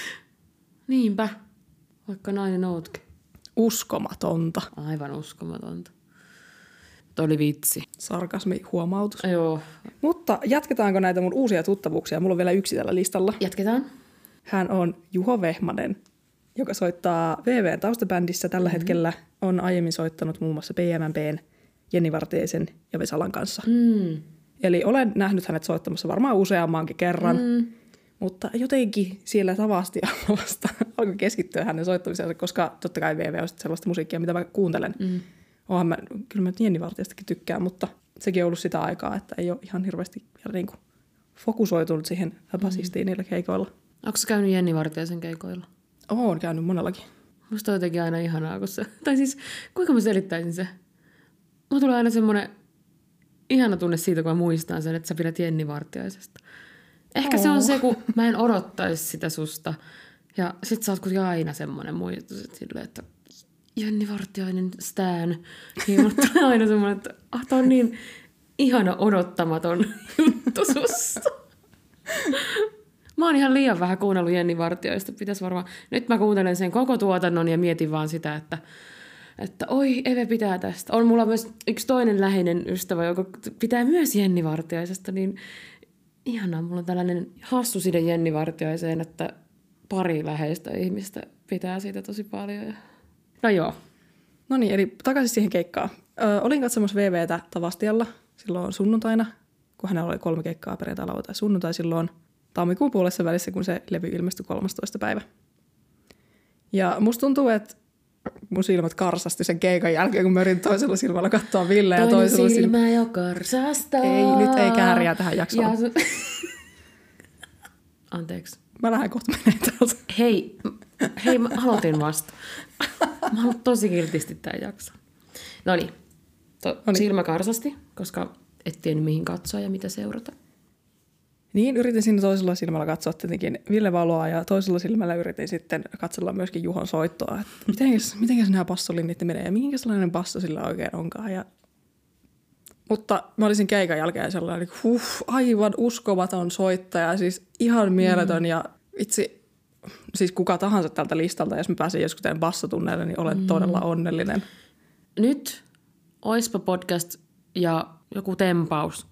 *laughs* Niinpä, vaikka nainen ootkin. Uskomatonta. Aivan uskomatonta. Toi oli vitsi. Sarkasmi huomautus. Joo. Mutta jatketaanko näitä mun uusia tuttavuuksia? Mulla on vielä yksi tällä listalla. Jatketaan. Hän on Juho Vehmanen, joka soittaa VV taustabändissä tällä mm-hmm. hetkellä. On aiemmin soittanut muun muassa PMMPn, Jenni Vartiaisen ja Vesalan kanssa. Mm. Eli olen nähnyt hänet soittamassa varmaan useammankin kerran. Mm. Mutta jotenkin siellä tavasti alkoi *laughs* keskittyä hänen soittamiseensa, koska totta kai VV on sellaista musiikkia, mitä mä kuuntelen. Mm Oonhan mä, kyllä mä Jenni tykkään, mutta sekin on ollut sitä aikaa, että ei ole ihan hirveästi vielä niin kuin fokusoitunut siihen basistiin mm. niillä keikoilla. Onko käynyt Jenni Vartijaisen keikoilla? Oon käynyt monellakin. Musta on jotenkin aina ihanaa, kun se... Tai siis, kuinka mä selittäisin se? Mulla tulee aina semmoinen ihana tunne siitä, kun mä muistan sen, että sä pidät Jenni Vartijaisesta. Ehkä oh. se on se, kun mä en odottaisi sitä susta. Ja sit sä oot kuitenkin aina semmoinen muistus, että, että Jenni Vartiainen Stan, niin mulle tulee aina semmoinen, että ah, tämä on niin ihana odottamaton *laughs* juttu susta. Mä oon ihan liian vähän kuunnellut Jenni Vartiaista. Pitäisi varmaan... Nyt mä kuuntelen sen koko tuotannon ja mietin vaan sitä, että, että oi, Eve pitää tästä. On mulla myös yksi toinen läheinen ystävä, joka pitää myös Jenni Vartiaisesta, niin ihanaa. Mulla on tällainen hassu side Jenni Vartiaiseen, että pari läheistä ihmistä pitää siitä tosi paljon. No joo. No niin, eli takaisin siihen keikkaan. Ö, olin katsomassa VVtä Tavastialla silloin sunnuntaina, kun hänellä oli kolme keikkaa perjantai, lauantai sunnuntai silloin tammikuun puolessa välissä, kun se levy ilmestyi 13. päivä. Ja musta tuntuu, että mun silmät karsasti sen keikan jälkeen, kun mä yritin toisella silmällä katsoa Ville ja toisella silmä silmä jo karsastaa. Ei, nyt ei kääriä tähän jaksoon. Ja... *laughs* Anteeksi. Mä lähden kohta menee täältä. Hei, hei, mä aloitin vasta. Mä haluan tosi kiltisti tämän jakso. No niin, silmä karsasti, koska et tiennyt mihin katsoa ja mitä seurata. Niin, yritin siinä toisella silmällä katsoa tietenkin Ville Valoa ja toisella silmällä yritin sitten katsella myöskin Juhon soittoa, että *laughs* mitenkäs, mitenkäs nämä bassolinnit menee ja minkä sellainen basso sillä oikein onkaan. Ja... Mutta mä olisin keikan jälkeen sellainen, huh, aivan uskomaton soittaja, siis ihan mieletön mm. ja itse siis kuka tahansa tältä listalta, jos mä pääsen joskus teidän bassotunneille, niin olen mm. todella onnellinen. Nyt oispa podcast ja joku tempaus.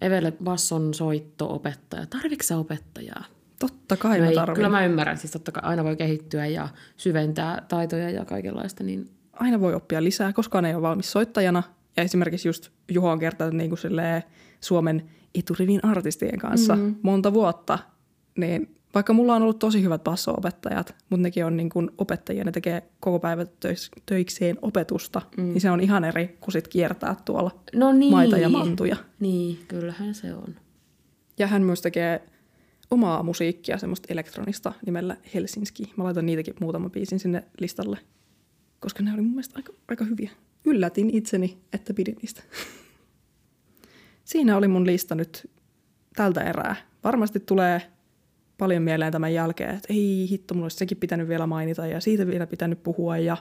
Evelle basson soitto-opettaja. Tarvitsetko opettajaa? Totta kai no mä tarvitsen. Kyllä mä ymmärrän, siis totta kai aina voi kehittyä ja syventää taitoja ja kaikenlaista. Niin... Aina voi oppia lisää, koskaan ei ole valmis soittajana. Ja esimerkiksi just Juho on kertonut niin kuin Suomen eturivin artistien kanssa mm-hmm. monta vuotta, niin vaikka mulla on ollut tosi hyvät basso-opettajat, mutta nekin on niin kuin opettajia, ne tekee koko päivä töikseen opetusta, mm. niin se on ihan eri kuin sit kiertää tuolla no niin. maita ja mantuja. Niin, kyllähän se on. Ja hän myös tekee omaa musiikkia, semmoista elektronista nimellä Helsinki. Mä laitan niitäkin muutaman biisin sinne listalle, koska ne oli mun mielestä aika, aika hyviä. Yllätin itseni, että pidin niistä. *laughs* siinä oli mun lista nyt tältä erää. Varmasti tulee paljon mieleen tämän jälkeen, että ei hitto, mulla olisi sekin pitänyt vielä mainita ja siitä vielä pitänyt puhua ja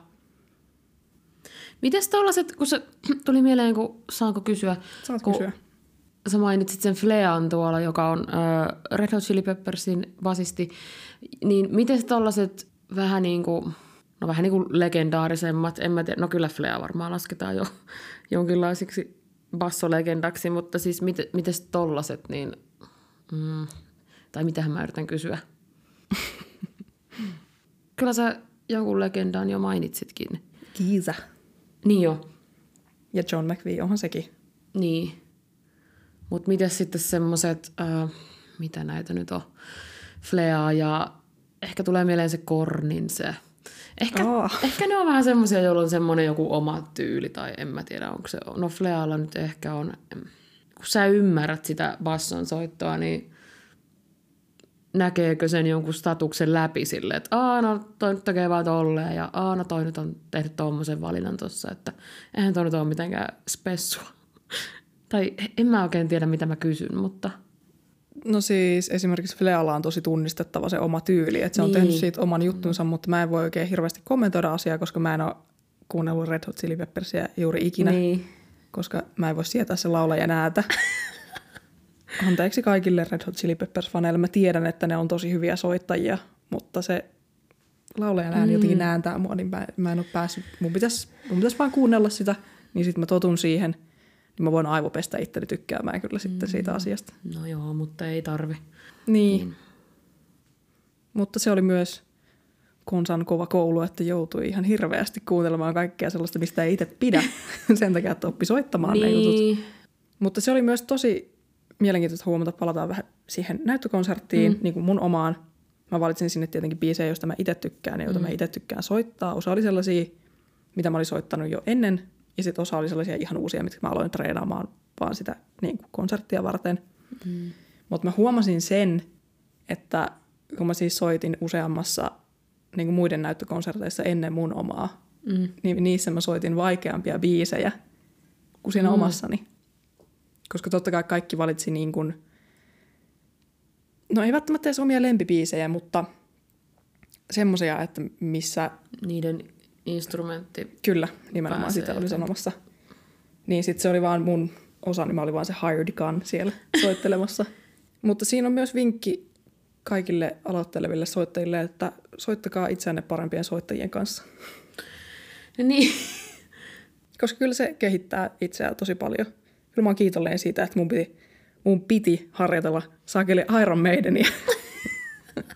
Mites tollaset, kun se *clears throat* tuli mieleen, kun saanko kysyä, saat kun kysyä. sä mainitsit sen Flean tuolla, joka on äh, Red Hot Chili Peppersin basisti, niin miten tollaset vähän niin kuin, no vähän niin kuin legendaarisemmat, en mä tiedä, no kyllä Flea varmaan lasketaan jo *laughs* jonkinlaisiksi bassolegendaksi, mutta siis miten, miten tollaset, niin, mm, tai mitähän mä yritän kysyä. kyllä sä jonkun legendan jo mainitsitkin. Kiisa. Niin jo, Ja John McVie, onhan sekin. Niin. Mutta miten sitten semmoiset, äh, mitä näitä nyt on, Flea ja ehkä tulee mieleen se Kornin se. Ehkä, Aa. ehkä ne on vähän semmoisia, joilla on semmoinen joku oma tyyli tai en mä tiedä, onko se, no Flealla nyt ehkä on, kun sä ymmärrät sitä basson soittoa, niin näkeekö sen jonkun statuksen läpi sille, että aah, no toi nyt tekee vaan tolleen ja aah, no toi nyt on tehnyt tommosen valinnan tossa, että eihän toi nyt ole mitenkään spessua. *laughs* tai en mä oikein tiedä, mitä mä kysyn, mutta No siis esimerkiksi Flealla on tosi tunnistettava se oma tyyli, että se on Niin. tehnyt siitä oman juttunsa, mutta mä en voi oikein hirveästi kommentoida asiaa, koska mä en ole kuunnellut Red Hot Chili Peppersia juuri ikinä, Niin. koska mä en voi sietää se laulajan äätä. *laughs* Anteeksi kaikille Red Hot Chili Peppers-faneille. Mä tiedän, että ne on tosi hyviä soittajia, mutta se laulajan ääni mm. jotenkin nääntää mua, niin mä, mä en ole päässyt. Mun pitäisi, mun pitäisi vaan kuunnella sitä, niin sitten mä totun siihen, niin mä voin aivopestä itteni tykkäämään kyllä sitten siitä asiasta. No joo, mutta ei tarvi. Niin. Mutta se oli myös konsan kova koulu, että joutui ihan hirveästi kuuntelemaan kaikkea sellaista, mistä ei itse pidä. *laughs* Sen takia, että oppi soittamaan ne jutut. Niin. Mutta se oli myös tosi mielenkiintoista huomata, palataan vähän siihen näyttökonserttiin, mm. niin kuin mun omaan. Mä valitsin sinne tietenkin biisejä, joista mä itse tykkään ja joita mm. mä itse tykkään soittaa. Osa oli sellaisia, mitä mä olin soittanut jo ennen, ja sitten osa oli sellaisia ihan uusia, mitkä mä aloin treenaamaan vaan sitä niin kuin konserttia varten. Mm. Mutta mä huomasin sen, että kun mä siis soitin useammassa niin kuin muiden näyttökonserteissa ennen mun omaa, Mm. niin niissä mä soitin vaikeampia biisejä kuin siinä mm. omassani. Koska totta kai kaikki valitsi niin kuin, no ei välttämättä edes omia lempibiisejä, mutta semmoisia, että missä, Niiden instrumentti. kyllä, nimenomaan Pääsee sitä oli sanomassa. Niin sitten se oli vaan mun osa, niin mä olin vaan se hired gun siellä soittelemassa. *laughs* mutta siinä on myös vinkki kaikille aloitteleville soittajille, että soittakaa itseänne parempien soittajien kanssa. Niin. Koska kyllä se kehittää itseään tosi paljon. Kyllä mä oon kiitollinen siitä, että mun piti, mun piti harjoitella sakeli Iron Maidenia. *laughs*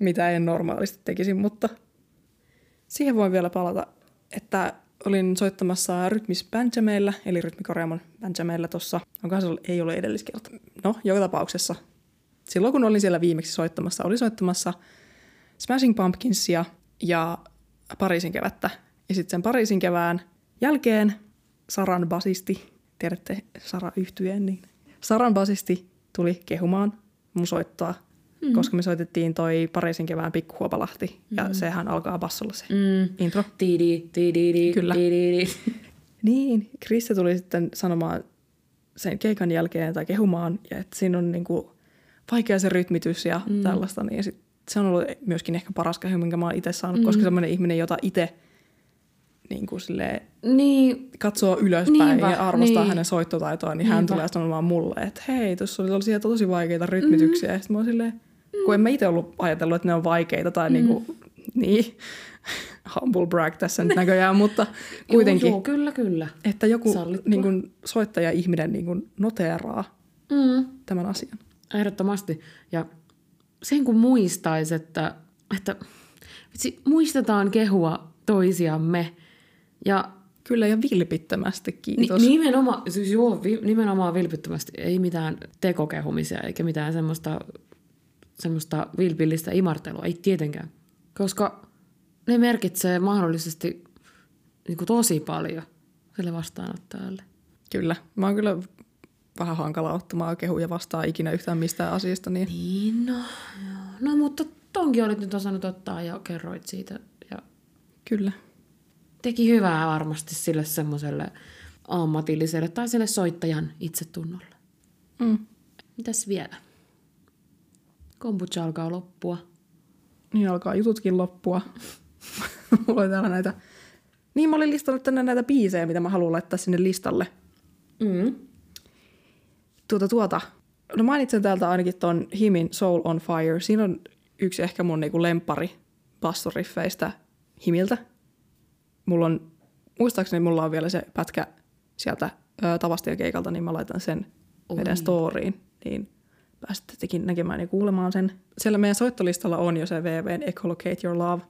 Mitä en normaalisti tekisi, mutta siihen voin vielä palata, että olin soittamassa Rytmis Benjameillä, eli Rytmikoreamon Benjameillä tuossa, onkohan se ollut- ei ole edelliskerta. No, joka tapauksessa. Silloin kun olin siellä viimeksi soittamassa, olin soittamassa Smashing Pumpkinsia ja Pariisin kevättä. Ja sitten sen Pariisin kevään jälkeen Saran basisti, tiedätte Sara yhtyeen, niin Saran basisti tuli kehumaan mun soittoa, mm-hmm. koska me soitettiin toi Pariisin kevään pikkuhuopalahti, mm-hmm. ja sehän alkaa bassolla se Mm. intro. Tiidi, tiidi, Kyllä. tiidi. *laughs* Niin, Krista tuli sitten sanomaan sen keikan jälkeen tai kehumaan, ja että siinä on niinku vaikea se rytmitys ja mm. tällaista, niin sit se on ollut myöskin ehkä paras kehu, minkä mä oon itse saanut, mm. koska semmoinen ihminen, jota itse niin kuin silleen, Niin, katsoo ylöspäin Niinpä, ja arvostaa niin. hänen soittotaitoaan, niin hän Niinpä. tulee sanomaan mulle, että hei, tuossa oli tosi, tosi vaikeita rytmityksiä. Mm. Ja sitten mä oon silleen, kun en mä itse ollut ajatellut, että ne on vaikeita tai mm. niinku, niin, *laughs* humble brag tässä nyt näköjään, mutta *laughs* kuitenkin, Joo, joo, kyllä, kyllä. että joku Sallittua. niin kuin, soittaja-ihminen niin kuin, noteeraa Mm. tämän asian. Ehdottomasti. Ja sen kun muistaisi, että, että vitsi, muistetaan kehua toisiamme. Ja Kyllä ja vilpittömästi, ni, kiitos. nimenomaan, siis joo, vi, nimenomaan vilpittömästi. Ei mitään tekokehumisia eikä mitään semmoista, semmoista vilpillistä imartelua. Ei tietenkään. Koska ne merkitsee mahdollisesti niin kuin tosi paljon sille vastaanottajalle. Kyllä. Mä oon kyllä vähän hankala ottamaan kehuja vastaan ikinä yhtään mistään asiasta, niin Niin, no, joo. no mutta tonkin olit nyt osannut ottaa ja kerroit siitä. Ja kyllä. Teki hyvää varmasti sille semmoiselle ammatilliselle tai sille soittajan itsetunnolle. Mm. Mitäs vielä? Kombucha alkaa loppua. Niin alkaa jututkin loppua. *laughs* Mulla oli täällä näitä... Niin mä olin listannut tänne näitä biisejä, mitä mä haluan laittaa sinne listalle. Mm. Tuota, tuota. No mainitsen täältä ainakin ton Himin Soul on Fire. Siinä on yksi ehkä mun niinku lempari bassoriffeistä Himiltä. Mulla on, muistaakseni mulla on vielä se pätkä sieltä ö, Tavastion keikalta, niin mä laitan sen Oi. meidän storyin. Niin pääsette tekin näkemään ja kuulemaan sen. Siellä meidän soittolistalla on jo se VVn Ecolocate Your Love.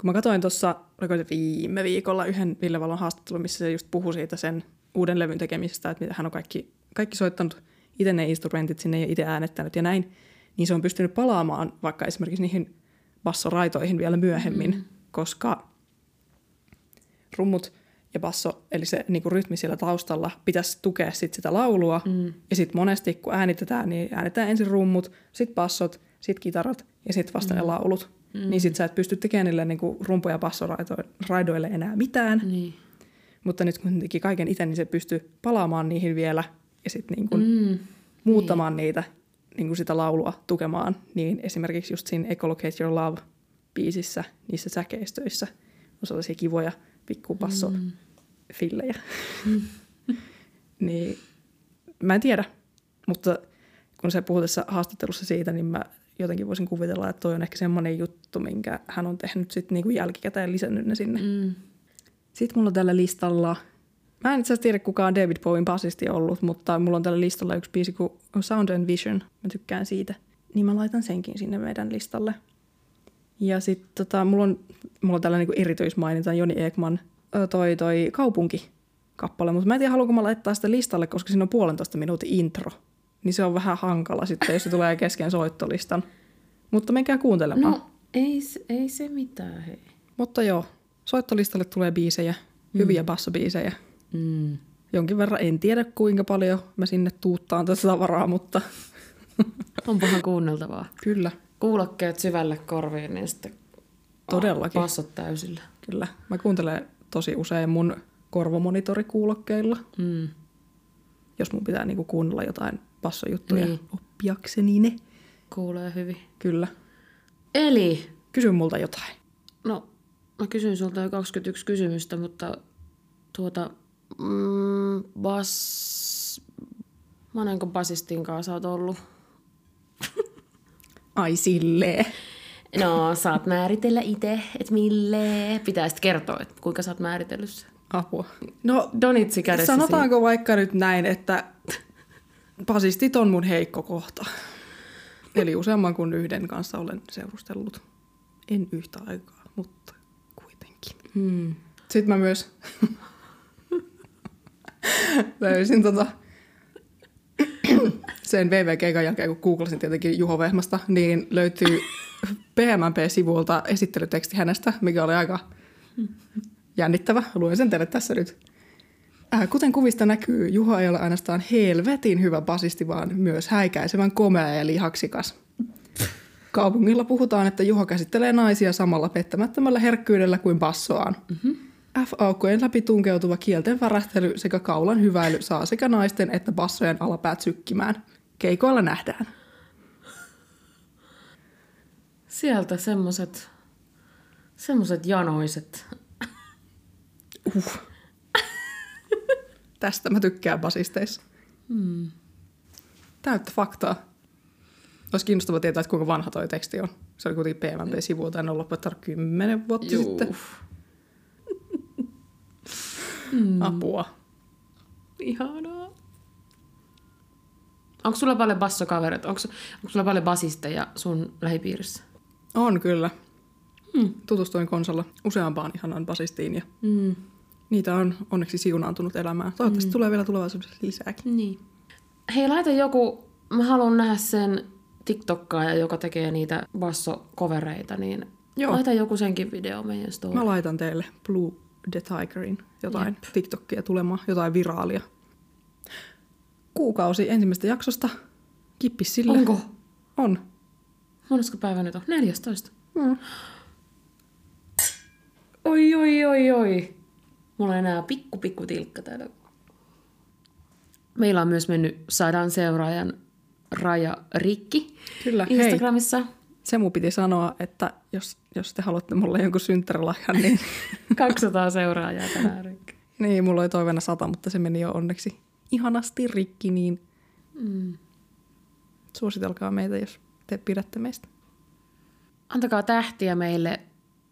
Kun mä katsoin tuossa, oliko se viime viikolla yhden Ville Valon haastattelun, missä se just puhui siitä sen uuden levyn tekemisestä, että mitä hän on kaikki, kaikki soittanut itse ne instrumentit sinne ja itse äänettänyt ja näin, niin se on pystynyt palaamaan vaikka esimerkiksi niihin bassoraitoihin vielä myöhemmin, mm. koska rummut ja basso, eli se niin kuin rytmi siellä taustalla, pitäisi tukea sit sitä laulua. Mm. Ja sitten monesti, kun äänitetään, niin äänitetään ensin rummut, sitten bassot, sitten kitarat ja sitten vasta mm. ne laulut. Mm. Niin sitten sä et pysty tekemään niille niin kuin rumpu- ja bassoraidoille enää mitään. Niin. Mutta nyt kun teki kaiken itse, niin se pystyi palaamaan niihin vielä ja sitten niin kuin Mm. muuttamaan niitä niin kuin sitä laulua tukemaan. Niin esimerkiksi just siinä Ecolocate Your Love-biisissä, niissä säkeistöissä on sellaisia kivoja pikkupasso Mm. fillejä. *laughs* niin mä en tiedä, mutta kun se puhui tässä haastattelussa siitä, niin mä jotenkin voisin kuvitella, että toi on ehkä semmoinen juttu, minkä hän on tehnyt sitten niinku jälkikäteen lisännyt ne sinne. Mm. Sitten mulla on tällä listalla, mä en itse asiassa tiedä kuka on David Bowen basisti ollut, mutta mulla on tällä listalla yksi biisi kuin Sound and Vision. Mä tykkään siitä. Niin mä laitan senkin sinne meidän listalle. Ja sitten tota, mulla on, mulla on tällä niinku erityismaininta Joni Ekman toi, toi kaupunki-kappale, mutta mä en tiedä haluanko mä laittaa sitä listalle, koska siinä on puolentoista minuutin intro. Niin se on vähän hankala sitten, jos se tulee kesken soittolistan. Mutta menkää kuuntelemaan. No, ei, ei se mitään, hei. Mutta joo, soittolistalle tulee biisejä, hyviä bassobiisejä. Mm. Jonkin verran en tiedä kuinka paljon mä sinne tuuttaan tätä tavaraa, mutta *laughs* Onpahan kuunneltavaa. kyllä, Kuulokkeet syvälle korviin, niin sitten Todellakin. passot täysillä. kyllä. Mä kuuntelen tosi usein mun korvamonitorikuulokkeilla, Mm. jos mun pitää niinku kuunnella jotain bassojuttuja Niin. oppiakseni ne. Kuulee hyvin. Kyllä. Eli, Kysy multa jotain. no mä kysyin sulta jo 21 kysymystä, mutta tuota, mm, bas... Monenko basistin kanssa oot ollut? Ai silleen. No, saat määritellä itse, että mille. Pitää sitten kertoa, että kuinka sä oot määritellyt sen. Apua. No, Donitsi kädessä sanotaanko vaikka nyt näin, että basistit on mun heikko kohta. Eli useamman kuin yhden kanssa olen seurustellut. En yhtä aikaa, mutta kuitenkin. siinä. Hmm. Sitten mä myös *laughs* löysin tota sen VV-keikan jälkeen, kun googlasin tietenkin Juho Vehmasta, niin löytyy PMMP-sivulta esittelyteksti hänestä, mikä oli aika jännittävä. Luen sen teille tässä nyt. Äh, Kuten kuvista näkyy, Juho ei ole ainoastaan helvetin hyvä basisti, vaan myös häikäisevän komea ja lihaksikas. Kaupungilla puhutaan, että Juho käsittelee naisia samalla pettämättömällä herkkyydellä kuin bassoaan. Mm-hmm. F-aukkojen läpi tunkeutuva kielten värähtely sekä kaulan hyväily saa sekä naisten että bassojen alapäät sykkimään. Keikoilla nähdään. Sieltä semmoset, semmoset janoiset. Uh. Tästä mä tykkään basisteissa. Hmm. Täyttä faktaa. Olisi kiinnostavaa tietää, että kuinka vanha toi teksti on. Se oli kuitenkin PMP-sivulta, en ole lopettanut kymmenen vuotta Juu. sitten. Apua. Ihanaa. Onko sulla paljon bassokavereita? Onko, onko sulla paljon basisteja sun lähipiirissä? On kyllä. Hmm. Tutustuin konsolla useampaan ihanaan basistiin ja Mm. niitä on onneksi siunaantunut elämään. Toivottavasti tulee vielä tulevaisuudessa lisääkin. Niin. Hei, laita joku, mä haluan nähdä sen TikTokkaaja, joka tekee niitä bassokovereita, niin Joo. laita joku senkin video meidän story. Mä laitan teille Blue the Tigerin jotain TikTokia tulemaan, jotain viraalia. Kuukausi ensimmäisestä jaksosta. Kippis sille. Onko? On. Monesko päivä nyt on? 14. Mm. Oi, oi, oi, oi. Mulla on enää pikku, pikku tilkka täällä Meillä on myös mennyt sadan seuraajan raja rikki Kyllä, hei. Instagramissa. Se mun piti sanoa, että jos, jos te haluatte mulle jonkun synttärilahjan, niin, *laughs* 200 seuraajaa tänään rikki. niin mulla oli toiveena sata, mutta se meni jo onneksi ihanasti rikki, niin Mm. suositelkaa meitä, jos te pidätte meistä. Antakaa tähtiä meille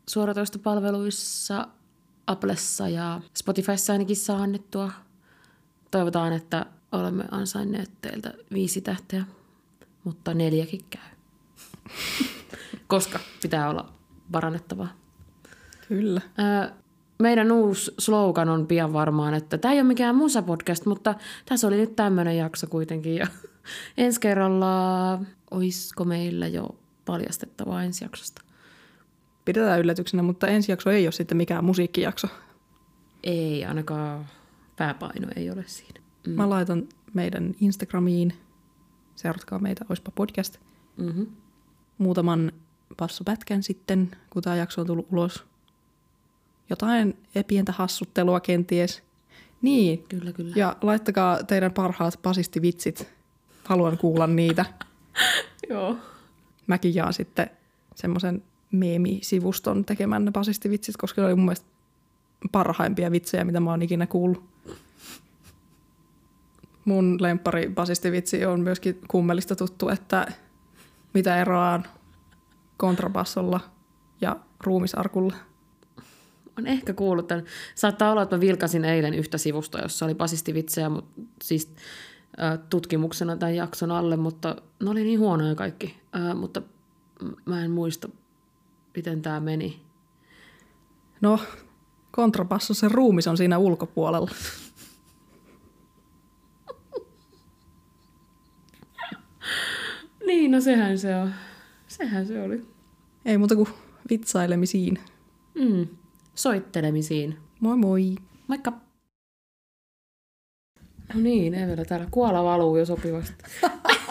suoratoistopalveluissa, Applessa ja Spotifyssa ainakin saa annettua. Toivotaan, että olemme ansainneet teiltä viisi tähteä, mutta neljäkin käy. *laughs* Koska pitää olla parannettavaa. Kyllä. Ö, meidän uusi slogan on pian varmaan, että tämä ei ole mikään musapodcast, mutta tässä oli nyt tämmöinen jakso kuitenkin. Ja *laughs* ensi kerralla, olisiko meillä jo paljastettavaa ensi jaksosta? Pidetään yllätyksenä, mutta ensi jakso ei ole sitten mikään musiikkijakso. Ei, ainakaan pääpaino ei ole siinä. Mm. Mä laitan meidän Instagramiin, seuratkaa meitä, oispa podcast, Mm-hmm. muutaman passopätkän sitten, kun tämä jakso on tullut ulos. Jotain pientä hassuttelua kenties. Niin, Kyllä, kyllä. ja laittakaa teidän parhaat pasistivitsit. Haluan kuulla niitä. *laughs* Joo. Mäkin jaan sitten semmoisen meemisivuston tekemän pasistivitsit, koska ne oli mun mielestä parhaimpia vitsejä, mitä mä oon ikinä kuullut. Mun lemppari basistivitsi on myöskin kummelista tuttu, että mitä eroa on kontrabassolla ja ruumisarkulla. On ehkä kuullut tämän. Saattaa olla, että mä vilkasin eilen yhtä sivusta, jossa oli basistivitsejä, mutta siis äh, tutkimuksena tämän jakson alle, mutta ne oli niin huonoja kaikki. Äh, mutta mä en muista, miten tämä meni. No, kontrabasso, se ruumis on siinä ulkopuolella. Niin, no sehän se on. Sehän se oli. Ei muuta kuin vitsailemisiin. Mm. Soittelemisiin. Moi moi! Moikka! No niin, Evelä täällä kuola valuu jo sopivasti. *laughs*